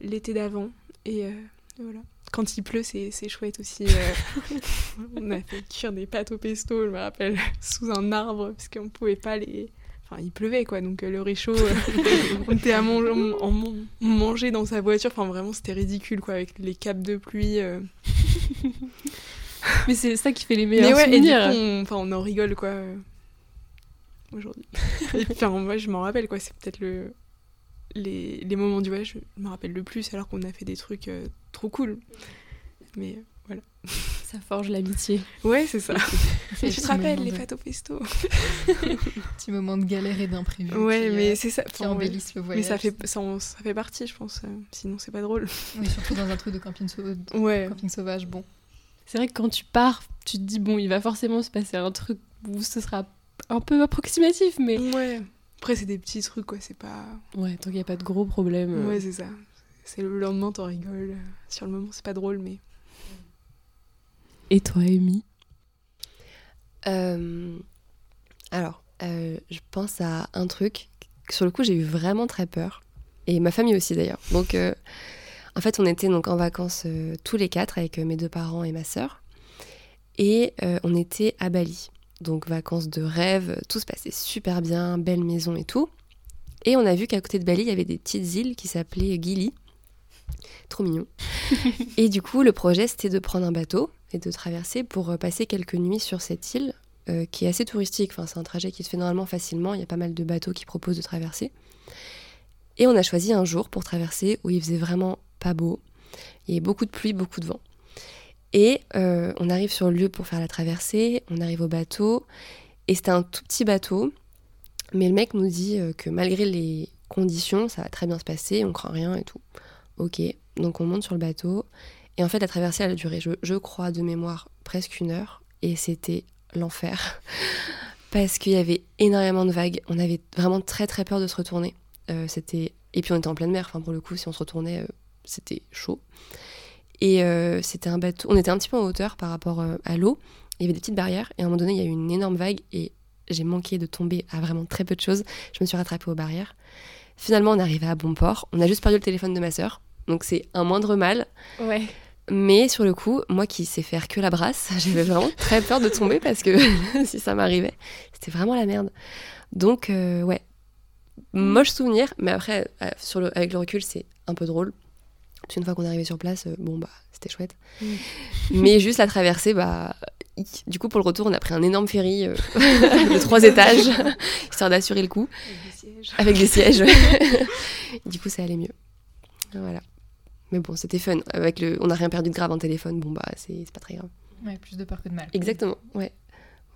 l'été d'avant. Et euh, voilà. Quand il pleut, c'est c'est chouette aussi. euh. on a fait cuire des pâtes au pesto, je me rappelle, sous un arbre, parce qu'on pouvait pas les. Enfin, il pleuvait quoi, donc euh, le réchaud, euh, on était à manger, dans sa voiture. Enfin, vraiment, c'était ridicule quoi, avec les capes de pluie. Mais c'est ça qui fait les Mais meilleurs ouais, et du coup, souvenirs. on, enfin, on en rigole, quoi, aujourd'hui. et puis, enfin, moi, je m'en rappelle, quoi, c'est peut-être le... Les, les moments du voyage, je me rappelle le plus, alors qu'on a fait des trucs euh, trop cool. Mais euh, voilà. Ça forge l'amitié. Ouais, c'est ça. C'est tu te moment les de- pâtes au pesto? Petit moment de galère et d'imprévu. Ouais, qui, mais euh, c'est ça. qui enfin, ouais. embellissent le Mais voyage. ça fait, ça, en- ça fait partie, je pense. euh, sinon, c'est pas drôle. Oui, surtout dans un truc de camping, sau- Ouais. camping sauvage, bon. C'est vrai que quand tu pars, tu te dis, bon, il va forcément se passer un truc où ce sera un peu approximatif, mais. Ouais. Après, c'est des petits trucs, quoi. C'est pas. Ouais, tant qu'il n'y a pas de gros problèmes. euh. Ouais, c'est ça. C'est le lendemain, t'en rigoles. Sur le moment, c'est pas drôle, mais. Et toi, Amy? Euh, alors, euh, je pense à un truc. Sur le coup, j'ai eu vraiment très peur. Et ma famille aussi, d'ailleurs. Donc, euh, en fait, on était donc en vacances euh, tous les quatre avec mes deux parents et ma sœur. Et euh, on était à Bali. Donc, vacances de rêve. Tout se passait super bien, belle maison et tout. Et on a vu qu'à côté de Bali, il y avait des petites îles qui s'appelaient Gili. Trop mignon. et du coup, le projet, c'était de prendre un bateau et de traverser pour euh, passer quelques nuits sur cette île euh, qui est assez touristique. Enfin, c'est un trajet qui se fait normalement facilement. Il y a pas mal de bateaux qui proposent de traverser. Et on a choisi un jour pour traverser où il faisait vraiment pas beau. Il y avait beaucoup de pluie, beaucoup de vent. Et euh, on arrive sur le lieu pour faire la traversée. On arrive au bateau. Et c'était un tout petit bateau. Mais le mec nous dit euh, que malgré les conditions, ça va très bien se passer. On craint rien et tout. Ok. Donc on monte sur le bateau. Et en fait, la traversée, elle a duré, je, crois, de mémoire, presque une heure. Et c'était l'enfer. Parce qu'il y avait énormément de vagues. On avait vraiment très très peur de se retourner. Euh, c'était... Et puis on était en pleine mer. Enfin, pour le coup, si on se retournait, c'était chaud. Et euh, c'était un bateau. On était un petit peu en hauteur par rapport euh, à l'eau. Il y avait des petites barrières. Et à un moment donné, il y a eu une énorme vague. Et j'ai manqué de tomber à vraiment très peu de choses. Je me suis rattrapée aux barrières. Finalement, on est arrivé à bon port. On a juste perdu le téléphone de ma sœur. Donc c'est un moindre mal. Ouais. Mais sur le coup, moi qui sais faire que la brasse, j'avais vraiment très peur de tomber parce que si ça m'arrivait, c'était vraiment la merde. Donc, euh, ouais, moche souvenir, mais après, sur le- avec le recul, c'est un peu drôle. Parce qu'une fois qu'on est arrivé sur place, euh, bon, bah, c'était chouette. Mm. mais juste la traversée, bah, Du coup, pour le retour, on a pris un énorme ferry de trois étages, histoire d'assurer le coup. Avec des sièges. du coup, ça allait mieux. Voilà. Mais bon, c'était fun. Avec le... On n'a rien perdu de grave en téléphone. Bon, bah, c'est pas très grave. Ouais, plus de peur que de mal. Exactement, ouais.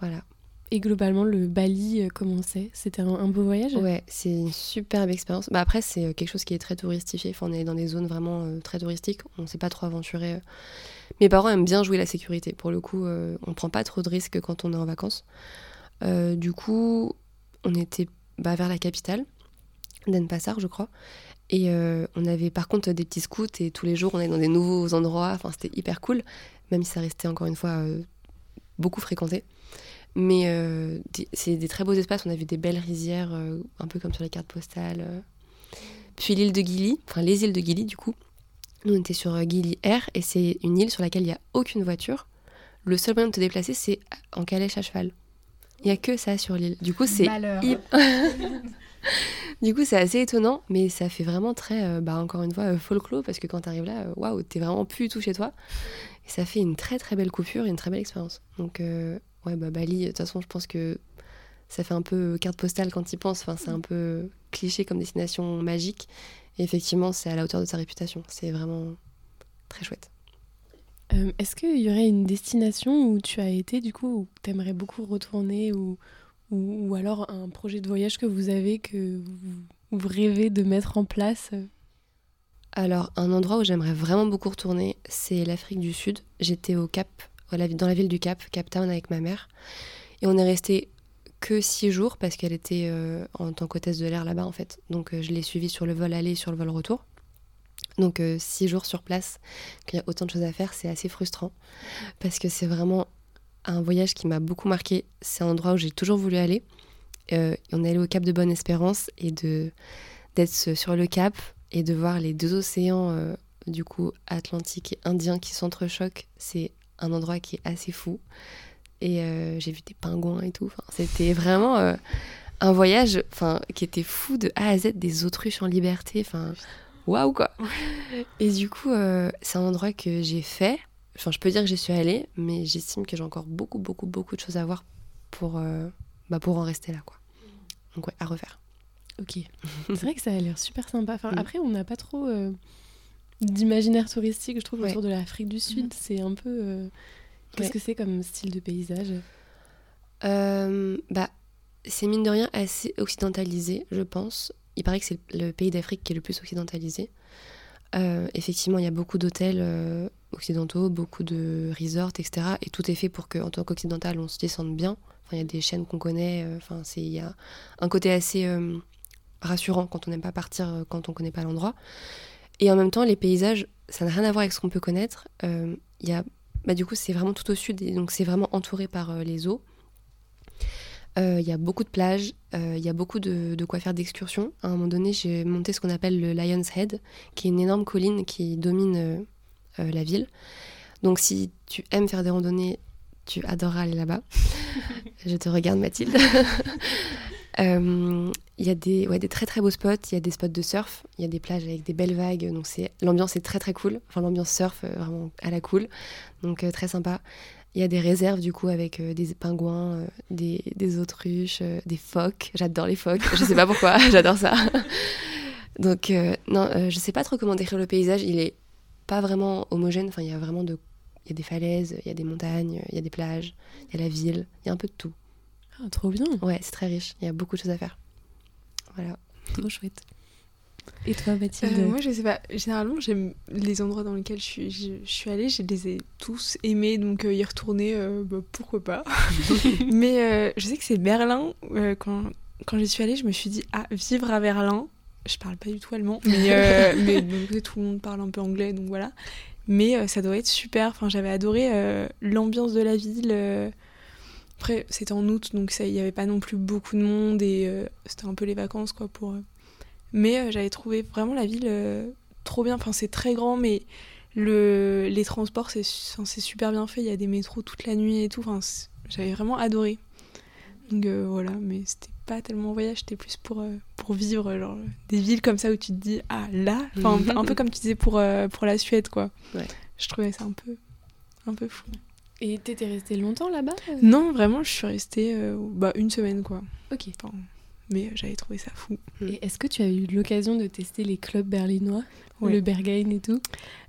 Voilà. Et globalement, le Bali, euh, comment c'est? C'était un, beau voyage? Ouais, c'est une superbe expérience. Bah après, c'est euh, quelque chose qui est très touristifié. Enfin, on est dans des zones vraiment euh, très touristiques. On ne s'est pas trop aventuré. Mes parents aiment bien jouer la sécurité. Pour le coup, on ne prend pas trop de risques quand on est en vacances. du coup, on était bah, vers la capitale, Denpasar, je crois. Et on avait par contre des petits scouts et tous les jours, on est dans des nouveaux endroits. Enfin, c'était hyper cool, même si ça restait encore une fois beaucoup fréquenté. Mais euh, c'est des très beaux espaces. On a vu des belles rizières, euh, un peu comme sur les cartes postales. Euh. Puis l'île de Gili, enfin les îles de Gili du coup. Nous on était sur Gili Air et c'est une île sur laquelle il n'y a aucune voiture. Le seul moyen de te déplacer c'est en calèche à cheval. Il n'y a que ça sur l'île. Du coup c'est du coup c'est assez étonnant, mais ça fait vraiment très, bah, encore une fois, folklore parce que quand tu arrives là, waouh, t'es vraiment plus tout chez toi. Et ça fait une très très belle coupure et une très belle expérience. Donc Ouais, bah Bali, de toute façon, je pense que ça fait un peu carte postale quand il pense. Enfin, c'est un peu cliché comme destination magique. Et effectivement, c'est à la hauteur de sa réputation. C'est vraiment très chouette. Euh, est-ce qu'il y aurait une destination où tu as été, du coup, où tu aimerais beaucoup retourner ou, ou, alors un projet de voyage que vous avez, que vous, vous rêvez de mettre en place? Alors, un endroit où j'aimerais vraiment beaucoup retourner, c'est l'Afrique du Sud. J'étais au Cap dans la ville du Cap, Cap Town avec ma mère. Et on est resté que six jours parce qu'elle était euh, en tant qu'hôtesse de l'air là-bas en fait. Donc euh, je l'ai suivie sur le vol aller et sur le vol retour. Donc euh, six jours sur place, qu'il y a autant de choses à faire, c'est assez frustrant parce que c'est vraiment un voyage qui m'a beaucoup marqué. C'est un endroit où j'ai toujours voulu aller. on est allé au Cap de Bonne-Espérance et de d'être sur le Cap et de voir les deux océans du coup Atlantique et Indien qui s'entrechoquent, c'est un endroit qui est assez fou. Et euh, j'ai vu des pingouins et tout. Enfin, C'était vraiment euh, un voyage enfin, qui était fou de A à Z, des autruches en liberté. Enfin, waouh quoi. Et du coup, euh, c'est un endroit que j'ai fait. Enfin, je peux dire que j'y suis allée, mais j'estime que j'ai encore beaucoup, beaucoup, beaucoup de choses à voir pour, bah, pour en rester là. Quoi. Donc, ouais, à refaire. Ok. c'est vrai que ça a l'air super sympa. Enfin, mm. Après, on n'a pas trop d'imaginaire touristique, je trouve, autour de l'Afrique du Sud. Mhm. C'est un peu. Euh, qu'est-ce que c'est comme style de paysage euh, Bah, c'est mine de rien assez occidentalisé, je pense. Il paraît que c'est le pays d'Afrique qui est le plus occidentalisé. Euh, effectivement, il y a beaucoup d'hôtels occidentaux, beaucoup de resorts, etc. Et tout est fait pour qu'en tant qu'occidental, on se descende bien. Enfin, il y a des chaînes qu'on connaît. Enfin, c'est il y a un côté assez rassurant quand on n'aime pas partir quand on connaît pas l'endroit. Et en même temps, les paysages, ça n'a rien à voir avec ce qu'on peut connaître. Euh, y a, bah, du coup, c'est vraiment tout au sud, et donc c'est vraiment entouré par euh, les eaux. Il euh, y a beaucoup de plages, il y a beaucoup de, de quoi faire d'excursions. À un moment donné, j'ai monté ce qu'on appelle le Lion's Head, qui est une énorme colline qui domine la ville. Donc si tu aimes faire des randonnées, tu adoreras aller là-bas. Je te regarde Mathilde. Il y a des, ouais, des très très beaux spots. Il y a des spots de surf. Il y a des plages avec des belles vagues. Donc c'est l'ambiance est très très cool. Enfin l'ambiance surf euh, vraiment à la cool. Donc euh, très sympa. Il y a des réserves du coup avec euh, des pingouins, des, des, autruches, des phoques. J'adore les phoques. Je sais pas pourquoi. J'adore ça. Donc non, je sais pas trop comment décrire le paysage. Il est pas vraiment homogène. Enfin il y a vraiment de, il y a des falaises, il y a des montagnes, il y a des plages, il y a la ville. Il y a un peu de tout. Ah, trop bien. Ouais, c'est très riche. Il y a beaucoup de choses à faire. Voilà. Trop chouette. Et toi, Mathilde euh, Moi, je sais pas. Généralement, j'aime les endroits dans lesquels je suis, je, suis allée. Je les ai tous aimés, donc euh, y retourner, euh, bah, pourquoi pas. Mais je sais que c'est Berlin. quand, quand j'y suis allée, je me suis dit, ah, vivre à Berlin. Je parle pas du tout allemand, mais, mais donc, tout le monde parle un peu anglais, donc voilà. Mais ça doit être super. Enfin, j'avais adoré l'ambiance de la ville après, c'était en août, donc il n'y avait pas non plus beaucoup de monde et euh, c'était un peu les vacances, quoi, pour... Euh. Mais euh, j'avais trouvé vraiment la ville trop bien. Enfin, c'est très grand, mais le... les transports, c'est super bien fait. Il y a des métros toute la nuit et tout. Enfin, j'avais vraiment adoré. Donc voilà, mais c'était pas tellement un voyage, c'était plus pour, pour vivre genre, des villes comme ça où tu te dis, ah là, enfin, un peu comme tu disais pour, pour la Suède, quoi. Ouais. Je trouvais ça un peu, un peu fou. Et t'étais restée longtemps là-bas euh? Non, vraiment, je suis restée euh, bah, une semaine, quoi. Ok. Enfin, mais j'avais trouvé ça fou. Et est-ce que tu as eu l'occasion de tester les clubs berlinois? Ouais. Le Berghain et tout?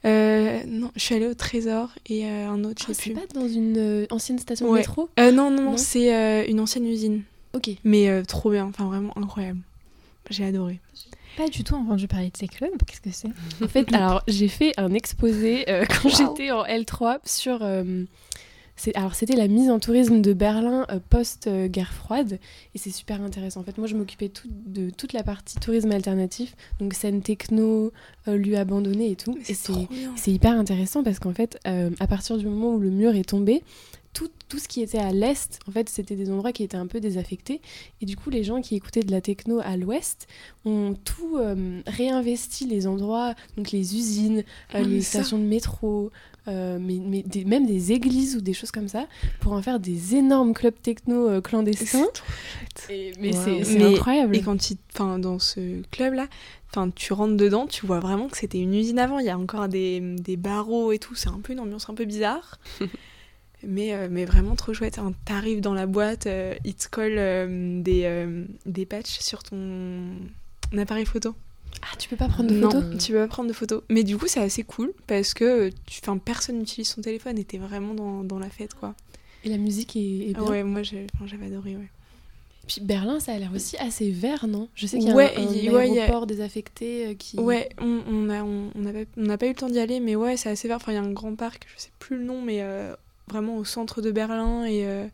Euh, non, je suis allée au Trésor et euh, un autre, Ah, je sais C'est plus. pas dans une euh, ancienne station de Ouais. métro? Euh, non, non, non, Non c'est euh, une ancienne usine. Ok. Mais euh, trop bien, enfin vraiment incroyable. J'ai adoré. Pas du tout entendu parler de ces clubs. Qu'est-ce que c'est? En fait, alors j'ai fait un exposé euh, quand Wow. j'étais en L3 sur. euh, c'est- alors c'était la mise en tourisme de Berlin euh, post-guerre froide et c'est super intéressant. En fait, moi je m'occupais tout- de toute la partie tourisme alternatif, donc scène techno, euh, lieux abandonnés et tout. Mais Et c'est hyper intéressant parce qu'en fait, euh, à partir du moment où le mur est tombé, tout, tout ce qui était à l'est, en fait, c'était des endroits qui étaient un peu désaffectés. Et du coup, les gens qui écoutaient de la techno à l'ouest ont tout euh, réinvesti, les endroits, donc les usines, euh, Ah, les ça. stations de métro, euh, mais, mais des- même des églises ou des choses comme ça, pour en faire des énormes clubs techno clandestins. Et- mais Wow. c'est incroyable. Et quand tu, enfin, dans ce club-là, enfin, tu rentres dedans, tu vois vraiment que c'était une usine avant. Il y a encore des, des barreaux et tout. C'est un peu une ambiance un peu bizarre. mais, euh, mais vraiment trop chouette. Hein, T'arrives dans la boîte, euh, ils te collent euh, des, des patchs sur ton appareil photo. Ah, tu peux pas prendre de non, photos tu peux pas prendre de photos. Mais du coup, c'est assez cool parce que tu, personne n'utilise son téléphone et t'es vraiment dans, dans la fête, quoi. Et la musique est, est bien. Ouais, moi, j'avais adoré, ouais. Puis Berlin, ça a l'air aussi assez vert, non? Je sais qu'il y a Ouais, un, un ouais, y a- désaffecté qui. Ouais, on on a, on, on on n'a pas eu le temps d'y aller, mais ouais, c'est assez vert. Enfin, il y a un grand parc, je sais plus le nom, mais euh, vraiment au centre de Berlin. Et, euh,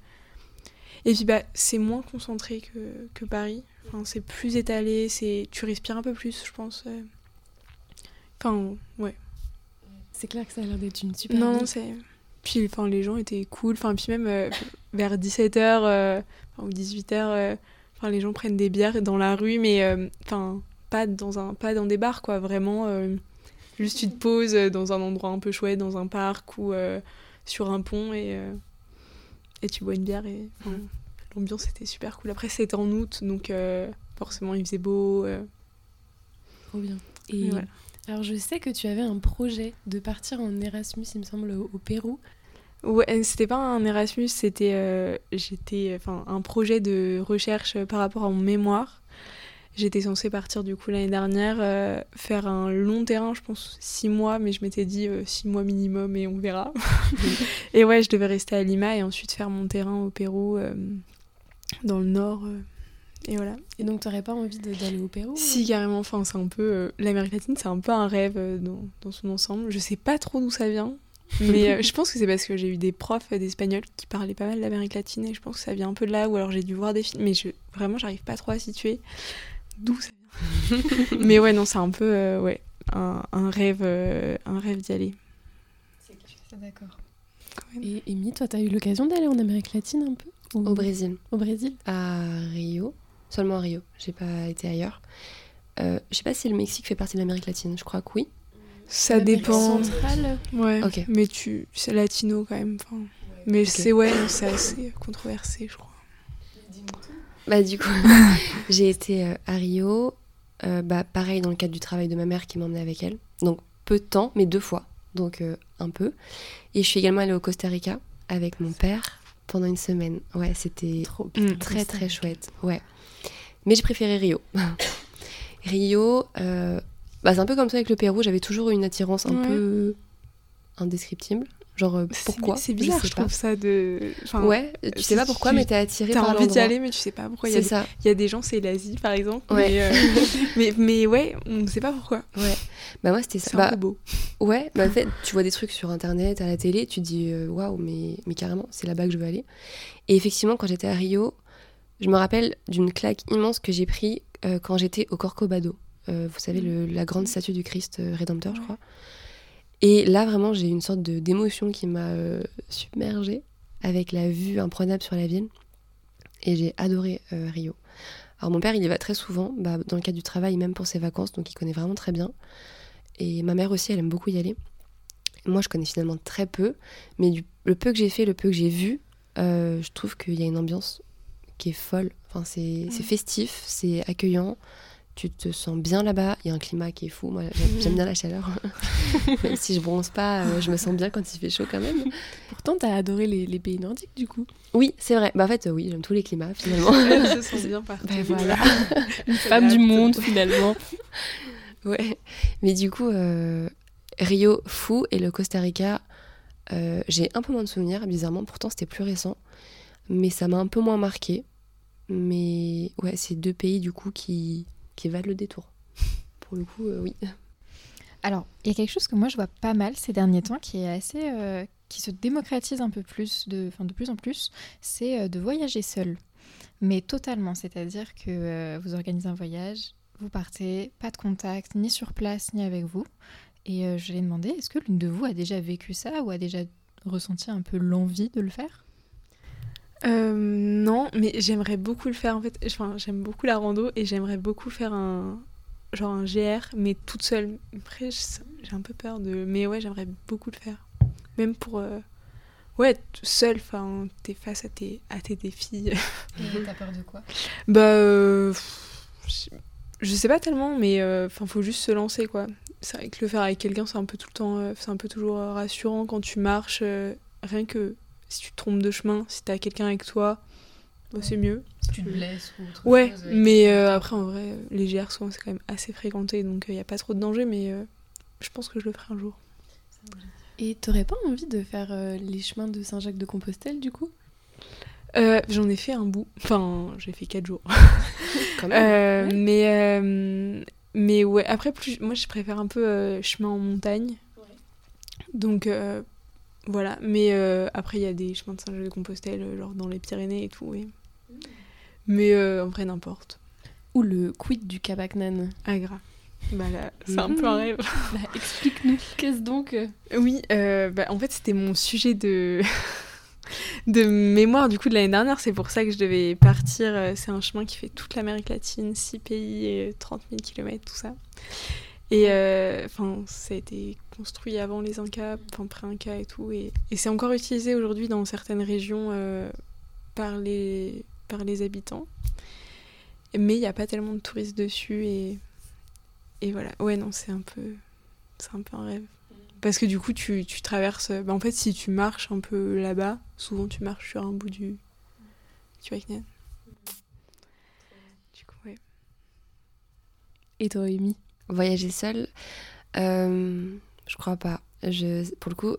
et puis, bah, c'est moins concentré que, que Paris. Enfin, c'est plus étalé, c'est tu respires un peu plus, je pense. euh. Enfin, ouais. C'est clair que ça a l'air d'être une super Non, c'est. Puis, enfin, les gens étaient cool. Enfin, puis même euh, vers 17h ou 18h, enfin, les gens prennent des bières dans la rue, mais euh, enfin, pas dans un, pas dans des bars, quoi. Vraiment, euh, juste tu te poses euh, dans un endroit un peu chouette, dans un parc ou euh, sur un pont et euh, et tu bois une bière et enfin, l'ambiance était super cool. Après, c'était en août, donc euh, forcément, il faisait beau. euh, Trop bien. et Et voilà. alors, je sais que tu avais un projet de partir en Erasmus, il me semble, au, Pérou. Ouais, c'était pas un Erasmus, c'était j'étais enfin un projet de recherche par rapport à mon mémoire. J'étais censée partir du coup l'année dernière euh, faire un long terrain, je pense six mois, mais je m'étais dit euh, six mois minimum et on verra. et ouais, je devais rester à Lima et ensuite faire mon terrain au Pérou, euh, dans le nord. euh, et voilà. Et donc, t'aurais pas envie d'aller au Pérou Si carrément, enfin c'est un peu l'Amérique latine, c'est un peu un rêve dans, dans son ensemble. Je sais pas trop d'où ça vient, mais je pense que c'est parce que j'ai eu des profs d'espagnol qui parlaient pas mal d'Amérique latine et je pense que ça vient un peu de là ou alors j'ai dû voir des films, mais je, vraiment j'arrive pas trop à situer d'où ça vient. mais ouais non c'est un peu euh, ouais un, un rêve euh, un rêve d'y aller. D'accord. Et Amy, toi, t'as eu l'occasion d'aller en Amérique latine un peu Ou- Au Brésil, Au Brésil à Rio, seulement à Rio. J'ai pas été ailleurs. Euh, je sais pas si le Mexique fait partie de l'Amérique latine. Je crois que oui. Ça dépend. centrale Ouais. Ok. Mais tu c'est latino quand même. enfin. Mais c'est ouais non, c'est assez controversé je crois. Bah du coup, j'ai été euh, à Rio, euh, bah pareil dans le cadre du travail de ma mère qui m'emmenait avec elle. Donc peu de temps, mais deux fois, donc euh, un peu. Et je suis également allée au Costa Rica avec mon père pendant une semaine. Ouais, c'était très très chouette. Ouais. Mais j'ai préféré Rio. Rio, euh, bah, c'est un peu comme ça avec le Pérou. J'avais toujours une attirance un Ouais. peu indescriptible. Genre euh, pourquoi C'est Je bizarre je pas. trouve ça de. enfin, Ouais, tu sais pas pourquoi, tu- mais t'es attiré T'as par envie d'y aller, mais tu sais pas pourquoi. Il y, a C'est ça. il y a des gens, c'est l'Asie, par exemple. Ouais. Mais, euh, mais, mais ouais, on ne sait pas pourquoi. Ouais. Bah moi c'était ça. C'est Bah, un peu beau. Ouais, bah en fait, tu vois des trucs sur internet, à la télé, tu te dis euh, waouh, mais, mais carrément, c'est là-bas que je veux aller. Et effectivement, quand j'étais à Rio, je me rappelle d'une claque immense que j'ai pris euh, quand j'étais au Corcovado. Euh, vous savez, le- la grande statue du Christ euh, rédempteur, je crois. Et là, vraiment, j'ai eu une sorte d'émotion qui m'a euh, submergée avec la vue imprenable sur la ville. Et j'ai adoré euh, Rio. Alors mon père, il y va très souvent, bah, dans le cadre du travail, même pour ses vacances, donc il connaît vraiment très bien. Et ma mère aussi, elle aime beaucoup y aller. Moi, je connais finalement très peu, mais du, le peu que j'ai fait, le peu que j'ai vu, euh, je trouve qu'il y a une ambiance qui est folle. Enfin, c'est festif, c'est accueillant, tu te sens bien là-bas. Il y a un climat qui est fou. Moi, j'aime bien la chaleur. même si je bronze pas, euh, je me sens bien quand il fait chaud quand même. Pourtant, t'as adoré les, pays nordiques du coup. Oui, c'est vrai. Bah, en fait, oui, j'aime tous les climats finalement. je sens bien partout. Bah, voilà. Une femme du monde finalement. ouais. Mais du coup, euh, Rio, fou. Et le Costa Rica, euh, j'ai un peu moins de souvenirs, bizarrement. Pourtant, c'était plus récent. Mais ça m'a un peu moins marqué. Mais ouais, c'est deux pays du coup qui, qui valent le détour. Pour le coup, euh, oui. Alors, il y a quelque chose que moi je vois pas mal ces derniers temps qui est assez. Euh, qui se démocratise un peu plus, de, enfin de plus en plus, c'est de voyager seul. Mais totalement, c'est-à-dire que vous organisez un voyage, vous partez, pas de contact, ni sur place, ni avec vous. Et euh, je lui ai demandé, est-ce que l'une de vous a déjà vécu ça ou a déjà ressenti un peu l'envie de le faire? Euh, Non, mais j'aimerais beaucoup le faire en fait. Enfin, j'aime beaucoup la rando et j'aimerais beaucoup faire un genre un GR, mais toute seule. Après, j'ai un peu peur de. Mais ouais, j'aimerais beaucoup le faire. Même pour. Euh... Ouais, seule, enfin, t'es face à tes, à tes défis. Et t'as peur de quoi? Bah. Euh, je sais pas tellement, mais euh, enfin, faut juste se lancer, quoi. C'est vrai que le faire avec quelqu'un, c'est un peu tout le temps, euh, c'est un peu toujours rassurant quand tu marches. rien que si tu te trompes de chemin, si t'as quelqu'un avec toi, bah, c'est mieux. Si tu te blesses ou autre ouais, mais après, en vrai, les GR, souvent, c'est quand même assez fréquenté, donc il n'y a pas trop de danger, mais je pense que je le ferai un jour. Et t'aurais pas envie de faire les chemins de Saint-Jacques-de-Compostelle, du coup? Euh, j'en ai fait un bout. Enfin, j'ai fait 4 jours. Euh, mais, euh, mais ouais, après, plus, moi, je préfère un peu chemin en montagne. Donc, voilà. Mais après, il y a des chemins de Saint-Jacques-de-Compostelle, genre dans les Pyrénées et tout. Mm. Mais en vrai, n'importe. Ou le quid du Cabacnan. Ah, grave. Bah là, c'est un peu un rêve. Bah, Explique-nous, qu'est-ce donc Oui, bah, en fait, c'était mon sujet de de mémoire du coup de l'année dernière. C'est pour ça que je devais partir. Euh, c'est un chemin qui fait toute l'Amérique latine, 6 pays et 30 000 km, tout ça. Et euh, enfin, ça a été construit avant les Incas, enfin pré-Incas et tout. Et, c'est encore utilisé aujourd'hui dans certaines régions euh, par, les, par les habitants. Mais il n'y a pas tellement de touristes dessus. Et, et voilà. Ouais, non, c'est un peu, un peu un rêve. Parce que du coup, tu, tu traverses. Bah, en fait, si tu marches un peu là-bas, souvent tu marches sur un bout du. Tu vois, Du coup, ouais. Et toi, Amy? Voyager seule euh, Je crois pas. Je, pour le coup,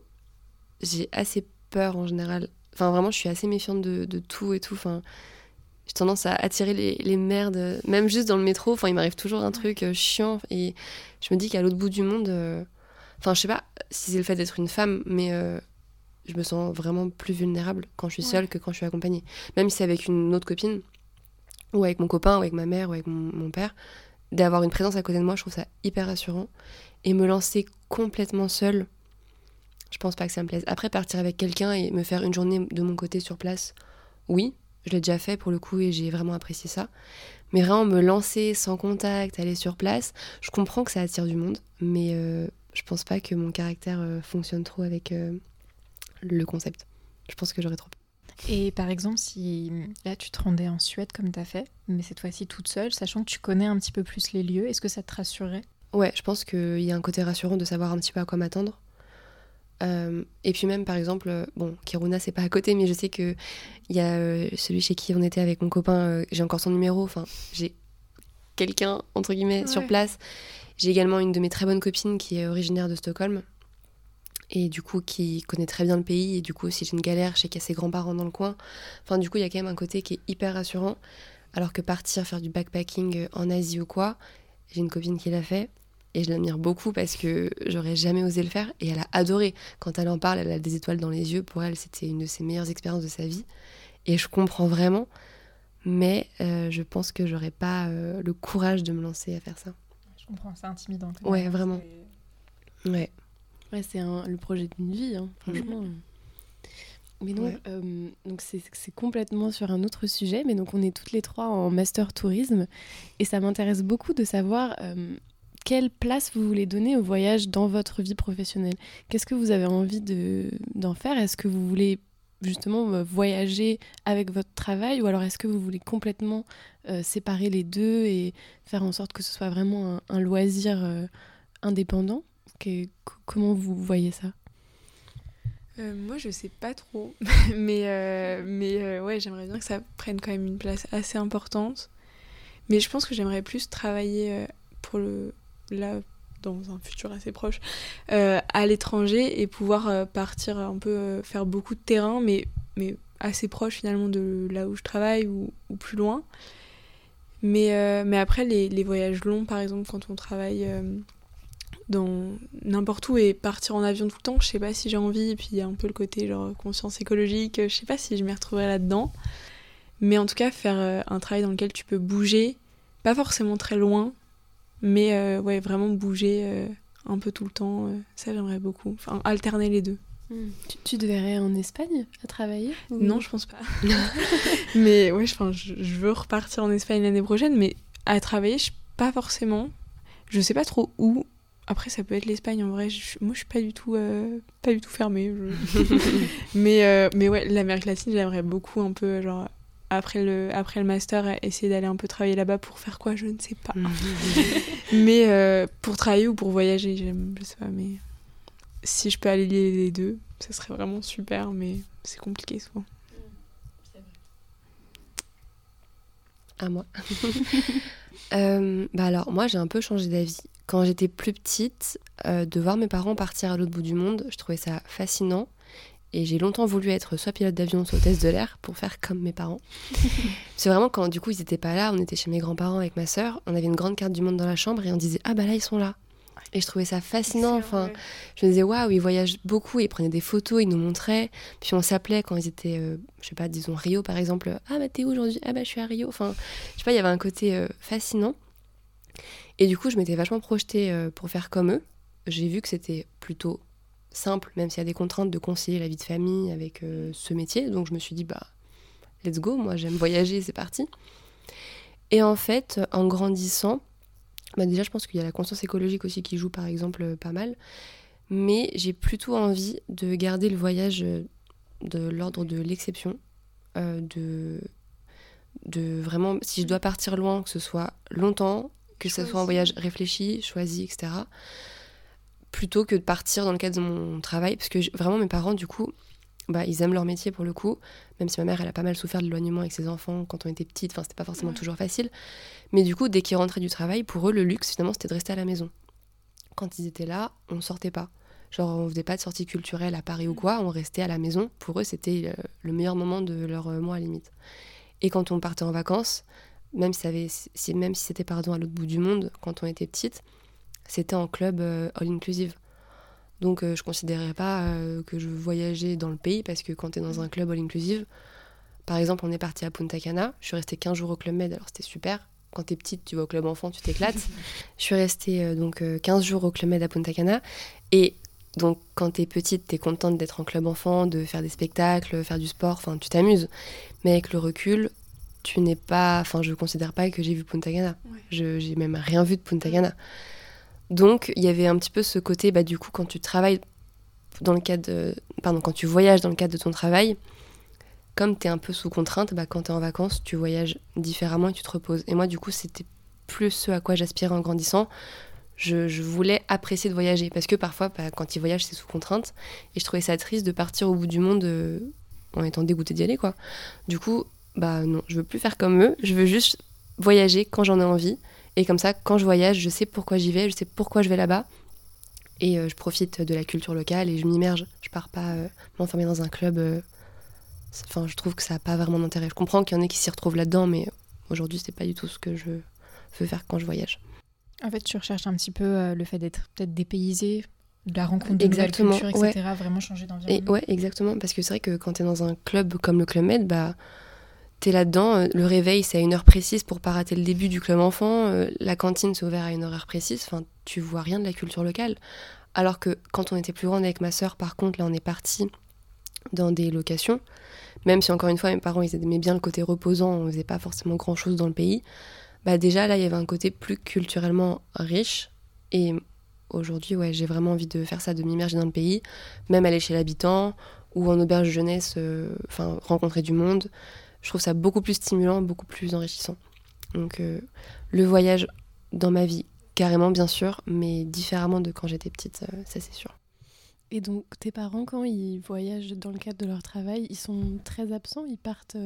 j'ai assez peur en général. Enfin, vraiment, je suis assez méfiante de, de tout et tout. Enfin, j'ai tendance à attirer les, les, merdes. Même juste dans le métro, enfin, il m'arrive toujours un truc euh, chiant. Et je me dis qu'à l'autre bout du monde. Euh, Enfin, je sais pas si c'est le fait d'être une femme, mais euh, je me sens vraiment plus vulnérable quand je suis seule que quand je suis accompagnée. Même si c'est avec une autre copine, ou avec mon copain, ou avec ma mère, ou avec mon, père, d'avoir une présence à côté de moi, je trouve ça hyper rassurant. Et me lancer complètement seule, je pense pas que ça me plaise. Après, partir avec quelqu'un et me faire une journée de mon côté sur place, oui, je l'ai déjà fait pour le coup et j'ai vraiment apprécié ça. Mais vraiment me lancer sans contact, aller sur place, je comprends que ça attire du monde, mais euh, je pense pas que mon caractère euh, fonctionne trop avec euh, le concept. Je pense que j'aurais trop et par exemple, si là tu te rendais en Suède comme tu as fait, mais cette fois-ci toute seule, sachant que tu connais un petit peu plus les lieux, est-ce que ça te rassurerait Ouais, je pense qu'il y a un côté rassurant de savoir un petit peu à quoi m'attendre. Euh, et puis même par exemple, bon, Kiruna c'est pas à côté, mais je sais que il y a celui chez qui on était avec mon copain, j'ai encore son numéro, enfin j'ai quelqu'un entre guillemets sur place. J'ai également une de mes très bonnes copines qui est originaire de Stockholm et du coup qui connaît très bien le pays et du coup si j'ai une galère, je sais qu'il y a ses grands-parents dans le coin. Enfin du coup il y a quand même un côté qui est hyper rassurant alors que partir faire du backpacking en Asie ou quoi, j'ai une copine qui l'a fait et je l'admire beaucoup parce que j'aurais jamais osé le faire et elle a adoré. Quand elle en parle, elle a des étoiles dans les yeux. Pour elle, c'était une de ses meilleures expériences de sa vie et je comprends vraiment. Mais euh, je pense que j'aurais pas euh, le courage de me lancer à faire ça. Je comprends, c'est intimidant. Ouais, vraiment. Ouais. Ouais, c'est le projet d'une vie, hein, franchement. Mais donc, euh, donc c'est complètement sur un autre sujet, mais donc on est toutes les trois en master tourisme. Et ça m'intéresse beaucoup de savoir euh, quelle place vous voulez donner au voyage dans votre vie professionnelle. Qu'est-ce que vous avez envie d'en faire? Est-ce que vous voulez justement voyager avec votre travail? Ou alors est-ce que vous voulez complètement séparer les deux et faire en sorte que ce soit vraiment un, loisir indépendant? Comment vous voyez ça? Moi, je sais pas trop, mais, mais ouais, j'aimerais bien que ça prenne quand même une place assez importante. Mais je pense que j'aimerais plus travailler pour le là dans un futur assez proche, euh, à l'étranger et pouvoir euh, partir un peu euh, faire beaucoup de terrain, mais, mais assez proche finalement de là où je travaille ou, plus loin. Mais, mais après, les, les, voyages longs, par exemple, quand on travaille dans n'importe où et partir en avion tout le temps, je sais pas si j'ai envie. Et puis il y a un peu le côté genre conscience écologique, je sais pas si je m'y retrouverai là-dedans. Mais en tout cas, faire un travail dans lequel tu peux bouger, pas forcément très loin, mais euh, ouais, vraiment bouger euh, un peu tout le temps, euh, ça j'aimerais beaucoup. Enfin, alterner les deux. Hmm. Tu, te verrais en Espagne à travailler Non, je pense pas. mais ouais, je, je, veux repartir en Espagne l'année prochaine, mais à travailler, je, pas forcément. Je sais pas trop où. Après, ça peut être l'Espagne en vrai. moi, je suis pas du tout, pas du tout fermée. mais, mais ouais, l'Amérique latine, j'aimerais beaucoup un peu genre après le, après le master, essayer d'aller un peu travailler là-bas pour faire quoi, je ne sais pas. Mhm. mais euh, pour travailler ou pour voyager, je sais pas, mais si je peux aller lier les deux, ce serait vraiment super, mais c'est compliqué souvent. À moi. Euh, bah alors, moi, j'ai un peu changé d'avis. Quand j'étais plus petite, euh, de voir mes parents partir à l'autre bout du monde, je trouvais ça fascinant. Et j'ai longtemps voulu être soit pilote d'avion, soit hôtesse de l'air pour faire comme mes parents. C'est vraiment quand du coup ils n'étaient pas là, on était chez mes grands-parents avec ma sœur, on avait une grande carte du monde dans la chambre et on disait ah bah là ils sont là. Et je trouvais ça fascinant. Enfin, je me disais waouh ils voyagent beaucoup, ils prenaient des photos, ils nous montraient. Puis on s'appelait quand ils étaient, euh, je sais pas, disons Rio par exemple. Ah bah t'es où aujourd'hui? Ah bah je suis à Rio. Enfin, je sais pas, il y avait un côté euh, fascinant. Et du coup je m'étais vachement projetée euh, pour faire comme eux. J'ai vu que c'était plutôt simple, même s'il y a des contraintes de concilier la vie de famille avec euh, ce métier. Donc je me suis dit, bah, let's go, moi j'aime voyager, c'est parti. Et en fait, en grandissant, bah déjà je pense qu'il y a la conscience écologique aussi qui joue par exemple euh, pas mal. Mais j'ai plutôt envie de garder le voyage de l'ordre de l'exception, de vraiment, si je dois partir loin, que ce soit longtemps, que ce soit un voyage réfléchi, choisi, etc plutôt que de partir dans le cadre de mon travail. Parce que vraiment, mes parents, du coup, bah, ils aiment leur métier pour le coup. Même si ma mère, elle a pas mal souffert de l'éloignement avec ses enfants quand on était petite. Enfin, c'était pas forcément toujours facile. Mais du coup, dès qu'ils rentraient du travail, pour eux, le luxe, finalement, c'était de rester à la maison. Quand ils étaient là, on sortait pas. Genre, on faisait pas de sortie culturelle à Paris ou quoi, on restait à la maison. Pour eux, c'était le meilleur moment de leur euh, mois à limite. Et quand on partait en vacances, même si, si même si c'était pardon à l'autre bout du monde, quand on était petite, c'était en club euh, all inclusive. Donc euh, je considérais pas euh, que je voyageais dans le pays parce que quand tu es dans un club all inclusive, par exemple, on est parti à Punta Cana, je suis restée 15 jours au club Med, alors c'était super. Quand tu es petite, tu vas au club enfant, tu t'éclates. je suis restée donc 15 jours au club Med à Punta Cana et donc quand tu es petite, tu es contente d'être en club enfant, de faire des spectacles, faire du sport, enfin tu t'amuses. Mais avec le recul, tu n'es pas enfin je considère pas que j'ai vu Punta Cana. Je j'ai même rien vu de Punta Cana. Donc il y avait un petit peu ce côté, bah, du coup, quand tu travailles dans le cadre, pardon, quand tu voyages dans le cadre de ton travail, comme tu es un peu sous contrainte, bah, quand tu es en vacances, tu voyages différemment et tu te reposes. Et moi, du coup, c'était plus ce à quoi j'aspirais en grandissant. Je, voulais apprécier de voyager parce que parfois, bah, quand ils voyagent, c'est sous contrainte. Et je trouvais ça triste de partir au bout du monde euh, en étant dégoûté d'y aller, quoi. Du coup, bah non, je veux plus faire comme eux. Je veux juste voyager quand j'en ai envie et comme ça, quand je voyage, je sais pourquoi j'y vais, je sais pourquoi je vais là-bas. Et euh, je profite de la culture locale et je m'immerge. Je pars pas euh, m'enfermer dans un club. Euh, enfin, je trouve que ça n'a pas vraiment d'intérêt. Je comprends qu'il y en ait qui s'y retrouvent là-dedans, mais aujourd'hui, c'est pas du tout ce que je veux faire quand je voyage. En fait, tu recherches un petit peu le fait d'être peut-être dépaysé, de la rencontre de exactement, nouvelles cultures, etc. Vraiment changer d'environnement. Ouais, exactement. Parce que c'est vrai que quand tu es dans un club comme le Club Med, bah t'es là-dedans, euh, le réveil c'est à une heure précise pour pas rater le début du club enfant, euh, la cantine c'est ouvert à une heure précise, enfin tu vois rien de la culture locale. Alors que quand on était plus grande avec ma sœur, par contre, là on est parti dans des locations, même si encore une fois mes parents ils aimaient bien le côté reposant, on faisait pas forcément grand chose dans le pays, bah déjà là il y avait un côté plus culturellement riche et aujourd'hui ouais j'ai vraiment envie de faire ça, de m'immerger dans le pays, même aller chez l'habitant, ou en auberge jeunesse, enfin rencontrer du monde. Je trouve ça beaucoup plus stimulant, beaucoup plus enrichissant. Donc le voyage dans ma vie, carrément bien sûr, mais différemment de quand j'étais petite, ça c'est sûr. Et donc, tes parents, quand ils voyagent dans le cadre de leur travail, ils sont très absents Ils partent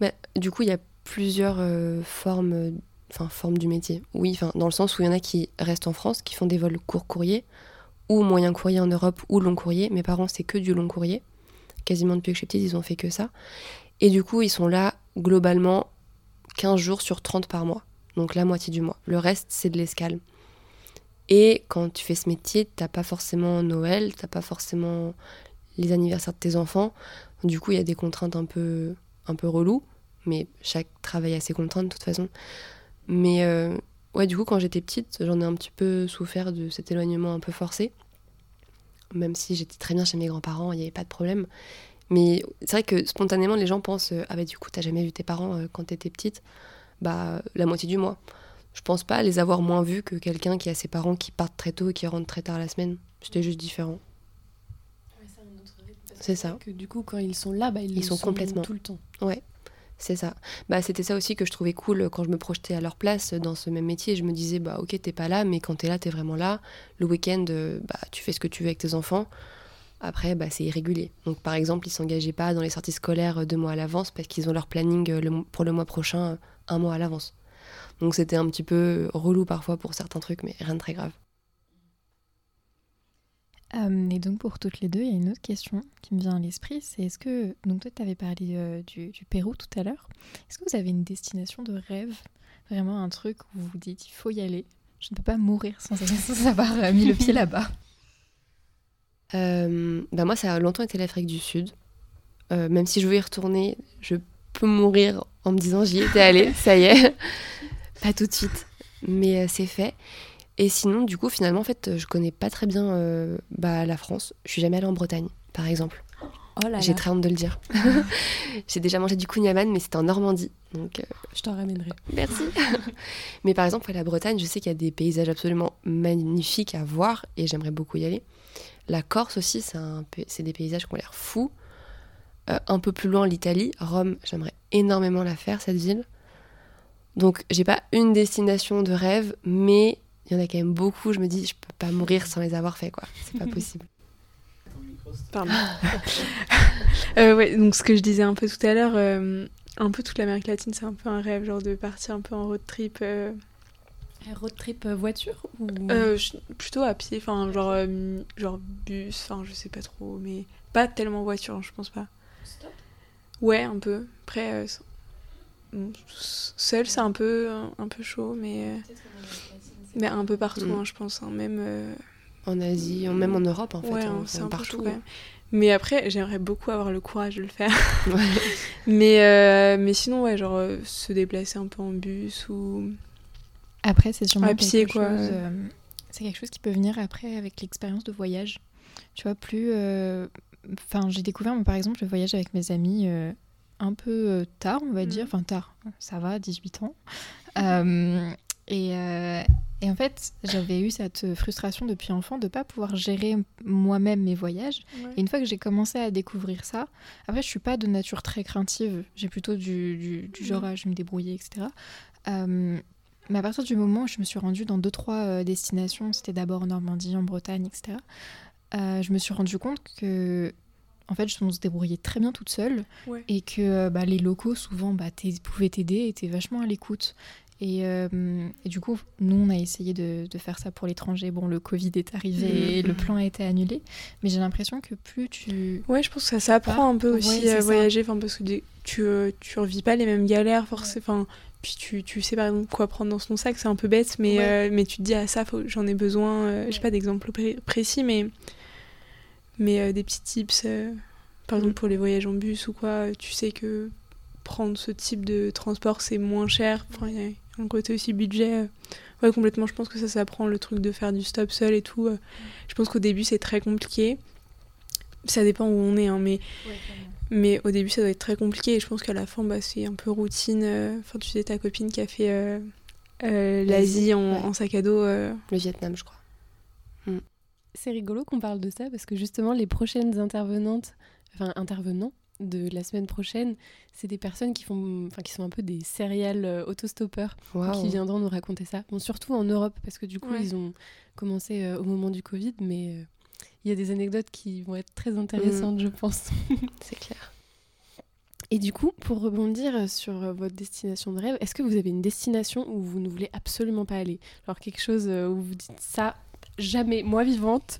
bah, Du coup, il y a plusieurs euh, formes, enfin, formes du métier. Oui, enfin, dans le sens où il y en a qui restent en France, qui font des vols court courrier, ou moyen courrier en Europe, ou long courrier. Mes parents, c'est que du long courrier. Quasiment depuis que je suis petite, ils ont fait que ça. Et du coup, ils sont là, globalement, 15 jours sur 30 par mois. Donc la moitié du mois. Le reste, c'est de l'escale. Et quand tu fais ce métier, t'as pas forcément Noël, t'as pas forcément les anniversaires de tes enfants. Du coup, il y a des contraintes un peu, un peu reloues, mais chaque travail a ses contraintes de toute façon. Mais euh, ouais, du coup, quand j'étais petite, j'en ai un petit peu souffert de cet éloignement un peu forcé. Même si j'étais très bien chez mes grands-parents, il n'y avait pas de problème. Mais c'est vrai que spontanément, les gens pensent Ah bah, du coup, t'as jamais vu tes parents euh, quand t'étais petite? Bah, la moitié du mois je pense pas les avoir moins vus que quelqu'un qui a ses parents qui partent très tôt et qui rentrent très tard la semaine. C'était juste différent. c'est ça. Que du coup, quand ils sont là, bah, ils, sont, complètement tout le temps. Ouais, c'est ça. Bah, c'était ça aussi que je trouvais cool quand je me projetais à leur place dans ce même métier. Je me disais, bah ok, t'es pas là, mais quand t'es là, t'es vraiment là. Le week-end, euh, bah, tu fais ce que tu veux avec tes enfants. Après, bah, c'est irrégulier. Donc, par exemple, ils s'engageaient pas dans les sorties scolaires deux mois à l'avance parce qu'ils ont leur planning euh, pour le mois prochain un mois à l'avance. Donc c'était un petit peu relou parfois pour certains trucs, mais rien de très grave. Euh, et donc pour toutes les deux, il y a une autre question qui me vient à l'esprit, c'est est-ce que, donc toi tu avais parlé euh, du, Pérou tout à l'heure, est-ce que vous avez une destination de rêve, vraiment un truc où vous vous dites il faut y aller, je ne peux pas mourir sans, avoir euh, mis le pied là-bas? Bah Moi ça a longtemps été l'Afrique du Sud, même si je veux y retourner, je peux mourir en me disant j'y étais allée, ça y est. Pas tout de suite, mais euh, c'est fait. Et sinon, du coup, finalement, en fait, je connais pas très bien euh, bah, la France. Je suis jamais allée en Bretagne, par exemple. Oh J'ai très honte de le dire. J'ai déjà mangé du kouign-amann, mais c'était en Normandie. Donc, euh, Je t'en ramènerai. Merci. mais par exemple, à la Bretagne, je sais qu'il y a des paysages absolument magnifiques à voir et j'aimerais beaucoup y aller. La Corse aussi, c'est des paysages qui ont l'air fous. un peu plus loin, l'Italie, Rome, j'aimerais énormément la faire, cette ville. Donc j'ai pas une destination de rêve, mais il y en a quand même beaucoup. Je me dis, je peux pas mourir sans les avoir fait, quoi. C'est pas possible. Pardon. euh, ouais, donc ce que je disais un peu tout à l'heure, euh, un peu toute l'Amérique latine, c'est un peu un rêve, genre de partir un peu en road trip. Euh... Road trip euh, voiture ou... Euh, plutôt à pied, enfin genre, genre bus, enfin je sais pas trop, mais pas tellement voiture, je pense pas. Stop? Ouais, un peu. Après, Seul, c'est un peu, un peu chaud, mais, mais un peu partout, mm. hein, je pense. Hein, même euh, en Asie, même en Europe, en fait. Hein, c'est partout. Mais après, j'aimerais beaucoup avoir le courage de le faire. mais, euh, mais sinon, ouais, genre euh, se déplacer un peu en bus ou. Après, c'est sûrement pied, quelque quoi. chose. c'est quelque chose qui peut venir après avec l'expérience de voyage. Tu vois, plus. Enfin, j'ai découvert, par exemple, le voyage avec mes amis un peu euh, tard, on va dire. Mhm. Enfin, tard, ça va, 18 ans. Euh, et, euh, et, en fait, j'avais eu cette frustration depuis enfant de ne pas pouvoir gérer moi-même mes voyages. Et une fois que j'ai commencé à découvrir ça, après, je suis pas de nature très craintive. J'ai plutôt du, du, du, genre à je me débrouiller, etc. mais à partir du moment où je me suis rendue dans deux, trois destinations, c'était d'abord en Normandie, en Bretagne, etc., je me suis rendu compte que en fait, on se débrouillait très bien toute seule et que euh, bah, les locaux, souvent, bah, pouvaient t'aider et étaient vachement à l'écoute. Euh, et, du coup, nous, on a essayé de, faire ça pour l'étranger. Bon, le Covid est arrivé et le plan a été annulé. Mais j'ai l'impression que plus tu. Ouais, je pense que ça s'apprend un peu aussi à voyager. parce que tu, euh, tu revis pas les mêmes galères, forcément. puis tu, tu sais par exemple quoi prendre dans son sac, c'est un peu bête, mais, mais tu te dis, ah ça, j'en ai besoin. J'ai pas d'exemple précis, mais mais euh, des petits tips, euh, par exemple mm. pour les voyages en bus ou quoi, tu sais que prendre ce type de transport c'est moins cher. Enfin, y a un côté aussi budget. Euh. ouais, complètement. Je pense que ça s'apprend le truc de faire du stop seul et tout. Je pense qu'au début c'est très compliqué. Ça dépend où on est, hein, mais. mais au début, ça doit être très compliqué. Et je pense qu'à la fin, bah, c'est un peu routine. Enfin, tu sais, ta copine qui a fait l'Asie en, en, sac à dos. Le Vietnam, je crois. C'est rigolo qu'on parle de ça parce que justement, les prochaines intervenantes enfin intervenants de la semaine prochaine, c'est des personnes qui font, enfin qui sont un peu des serial euh, autostoppeurs Waouh. qui viendront nous raconter ça. Bon, surtout en Europe parce que du coup Ouais. ils ont commencé euh, au moment du Covid, mais euh, il y a des anecdotes qui vont être très intéressantes, je pense. C'est clair. Et du coup, pour rebondir sur votre destination de rêve, est-ce que vous avez une destination où vous ne voulez absolument pas aller? Genre quelque chose où vous dites ça, jamais, moi vivante,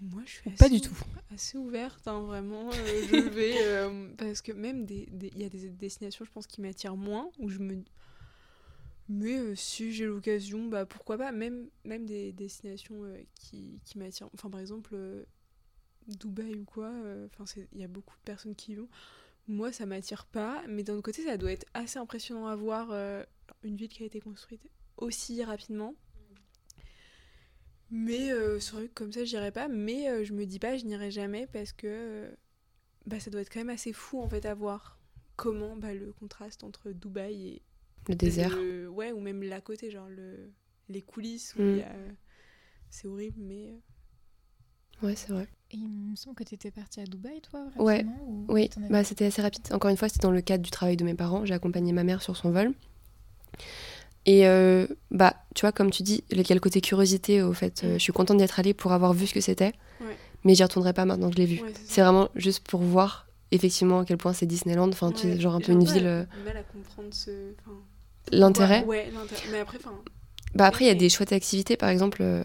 Moi, je suis pas assez du ou- tout. assez ouverte, hein, vraiment. euh, je vais. euh, parce que même des- il y a des destinations, je pense, qui m'attirent moins, où je me. Mais euh, si j'ai l'occasion, bah pourquoi pas. Même, même des destinations qui, qui m'attirent. Enfin, par exemple, Dubaï ou quoi. Enfin, il y a beaucoup de personnes qui y vont. Moi, ça m'attire pas. Mais d'un autre côté, ça doit être assez impressionnant à voir une ville qui a été construite aussi rapidement. Mais euh, sur un truc comme ça, j'irai pas. Mais euh, je me dis pas, je n'irai jamais parce que euh, bah, ça doit être quand même assez fou en fait à voir comment bah, le contraste entre Dubaï et Le désert. le- ouais ou même l'à côté, genre le... les coulisses où Mm. y a- c'est horrible, mais euh, Ouais, c'est vrai. Et il me semble que tu étais partie à Dubaï, toi, Ouais, ou Oui, bah, c'était assez rapide. Encore une fois, c'était dans le cadre du travail de mes parents. J'ai accompagné ma mère sur son vol. Et euh, bah, tu vois, comme tu dis, il y a le côté curiosité, au fait. Euh, Mm. je suis contente d'y être allée pour avoir vu ce que c'était. Ouais. Mais j'y retournerai pas maintenant que je l'ai vu. ouais, C'est vraiment juste pour voir effectivement à quel point c'est Disneyland. Enfin, tu sais, genre un peu une ville. du euh, mal à comprendre ce. enfin, L'intérêt. Ouais, l'intérêt. Mais après. Bah après, il y a des chouettes activités. Par exemple, euh,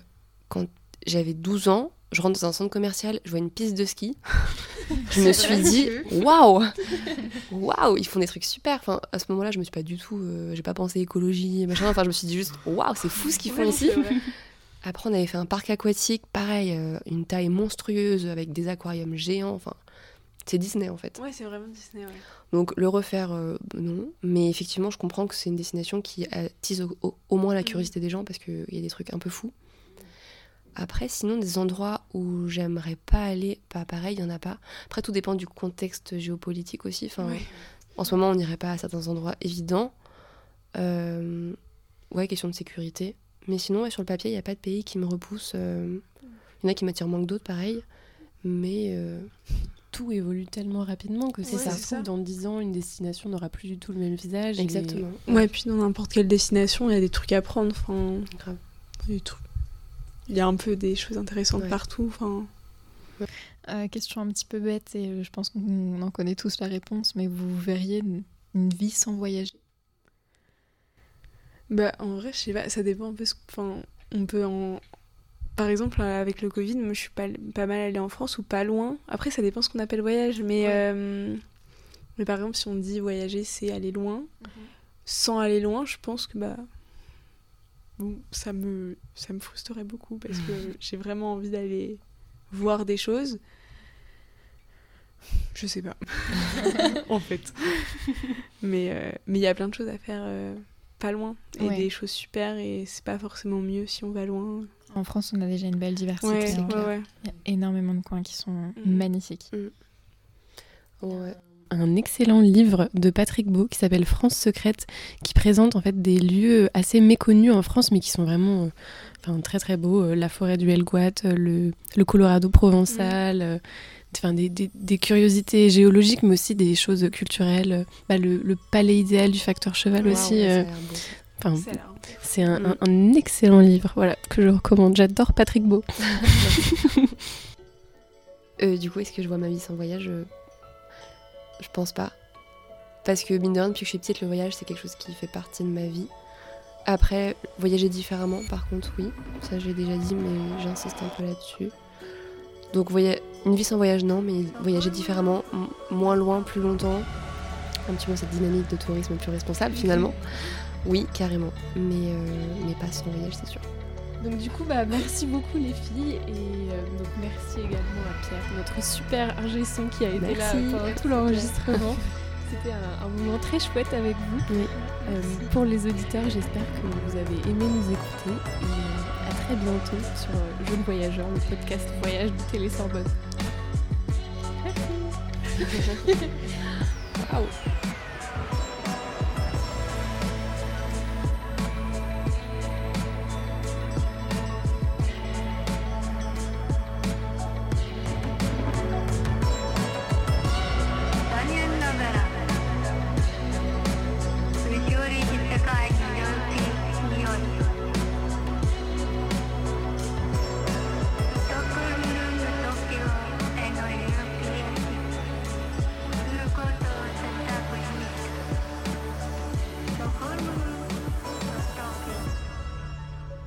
quand j'avais 12 ans, je rentre dans un centre commercial, je vois une piste de ski. je me suis dit, waouh Waouh Ils font des trucs super. Enfin, à ce moment-là, je me suis pas du tout. euh, j'ai pas pensé écologie, machin. Enfin, je me suis dit juste, waouh, c'est fou ce qu'ils font ici. Après, on avait fait un parc aquatique, pareil, euh, une taille monstrueuse avec des aquariums géants. Enfin, c'est Disney en fait. Ouais, c'est vraiment Disney, ouais. Donc le refaire, euh, non. Mais effectivement, je comprends que c'est une destination qui attise au, au- au moins la Mhm. curiosité des gens parce qu'il y a des trucs un peu fous. Après, sinon, des endroits où j'aimerais pas aller, pas pareil, il y en a pas. Après, tout dépend du contexte géopolitique aussi. Enfin. En ce moment, on n'irait pas à certains endroits évidents. Euh, ouais, question de sécurité. Mais sinon, ouais, sur le papier, il n'y a pas de pays qui me repousse. euh, Il y en a qui m'attirent moins que d'autres, pareil. Mais euh, Tout évolue tellement rapidement que si Ouais, ça c'est se trouve, ça. dans 10 ans, une destination n'aura plus du tout le même visage. et- exactement. Ouais, puis dans n'importe quelle destination, il y a des trucs à prendre. Enfin, Grave. des trucs- il y a un peu des choses intéressantes Ouais. partout. Enfin, Euh, question un petit peu bête, et je pense qu'on en connaît tous la réponse, mais vous verriez une, une vie sans voyager? Bah, en vrai, je sais pas, ça dépend un peu. ce- Enfin, on peut en. Par exemple, euh, avec le Covid, moi, je suis pas, pas mal allée en France ou pas loin. Après, ça dépend ce qu'on appelle voyage. Mais, Ouais. euh, mais par exemple, si on dit voyager, c'est aller loin. Sans aller loin, je pense que bah. Bon, ça me, ça me frustrerait beaucoup parce que j'ai vraiment envie d'aller voir des choses. Je sais pas. en fait. Mais euh, mais il y a plein de choses à faire euh, pas loin. Et Ouais. des choses super. Et c'est pas forcément mieux si on va loin. En France, on a déjà une belle diversité. Ouais, ouais, ouais. Il y a énormément de coins qui sont Mhm. magnifiques. Ouais. Un excellent livre de Patrick Beau qui s'appelle France secrète, qui présente en fait des lieux assez méconnus en France, mais qui sont vraiment euh, enfin, très très beaux. Euh, La forêt du Helgoat, euh, le, le Colorado provençal, enfin, des, des- des curiosités géologiques, mais aussi des choses culturelles. Bah, le, le palais idéal du facteur cheval aussi. enfin, c'est un, Mm. un- un excellent livre voilà, que je recommande. J'adore Patrick Beau. Du coup, est-ce que je vois ma vie sans voyage Je pense pas. Parce que, mine de rien, depuis que je suis petite, le voyage, c'est quelque chose qui fait partie de ma vie. Après, voyager différemment, par contre, oui. Ça, j'ai déjà dit, mais j'insiste un peu là-dessus. Donc, une vie sans voyage, non, mais voyager différemment, moins loin, plus longtemps. Un petit peu cette dynamique de tourisme plus responsable, finalement. Oui, carrément. Mais, euh, mais pas sans voyage, c'est sûr. Donc du coup, bah, merci beaucoup les filles et euh, donc merci également à Pierre, notre super ingé son qui a été Merci. là pendant Merci, tout l'enregistrement. C'était un, un moment très chouette avec vous. Oui. Euh, pour les auditeurs, j'espère que vous avez aimé nous écouter et à très bientôt sur euh, Jeune Voyageur, le podcast voyage de Télé Sorbonne. Waouh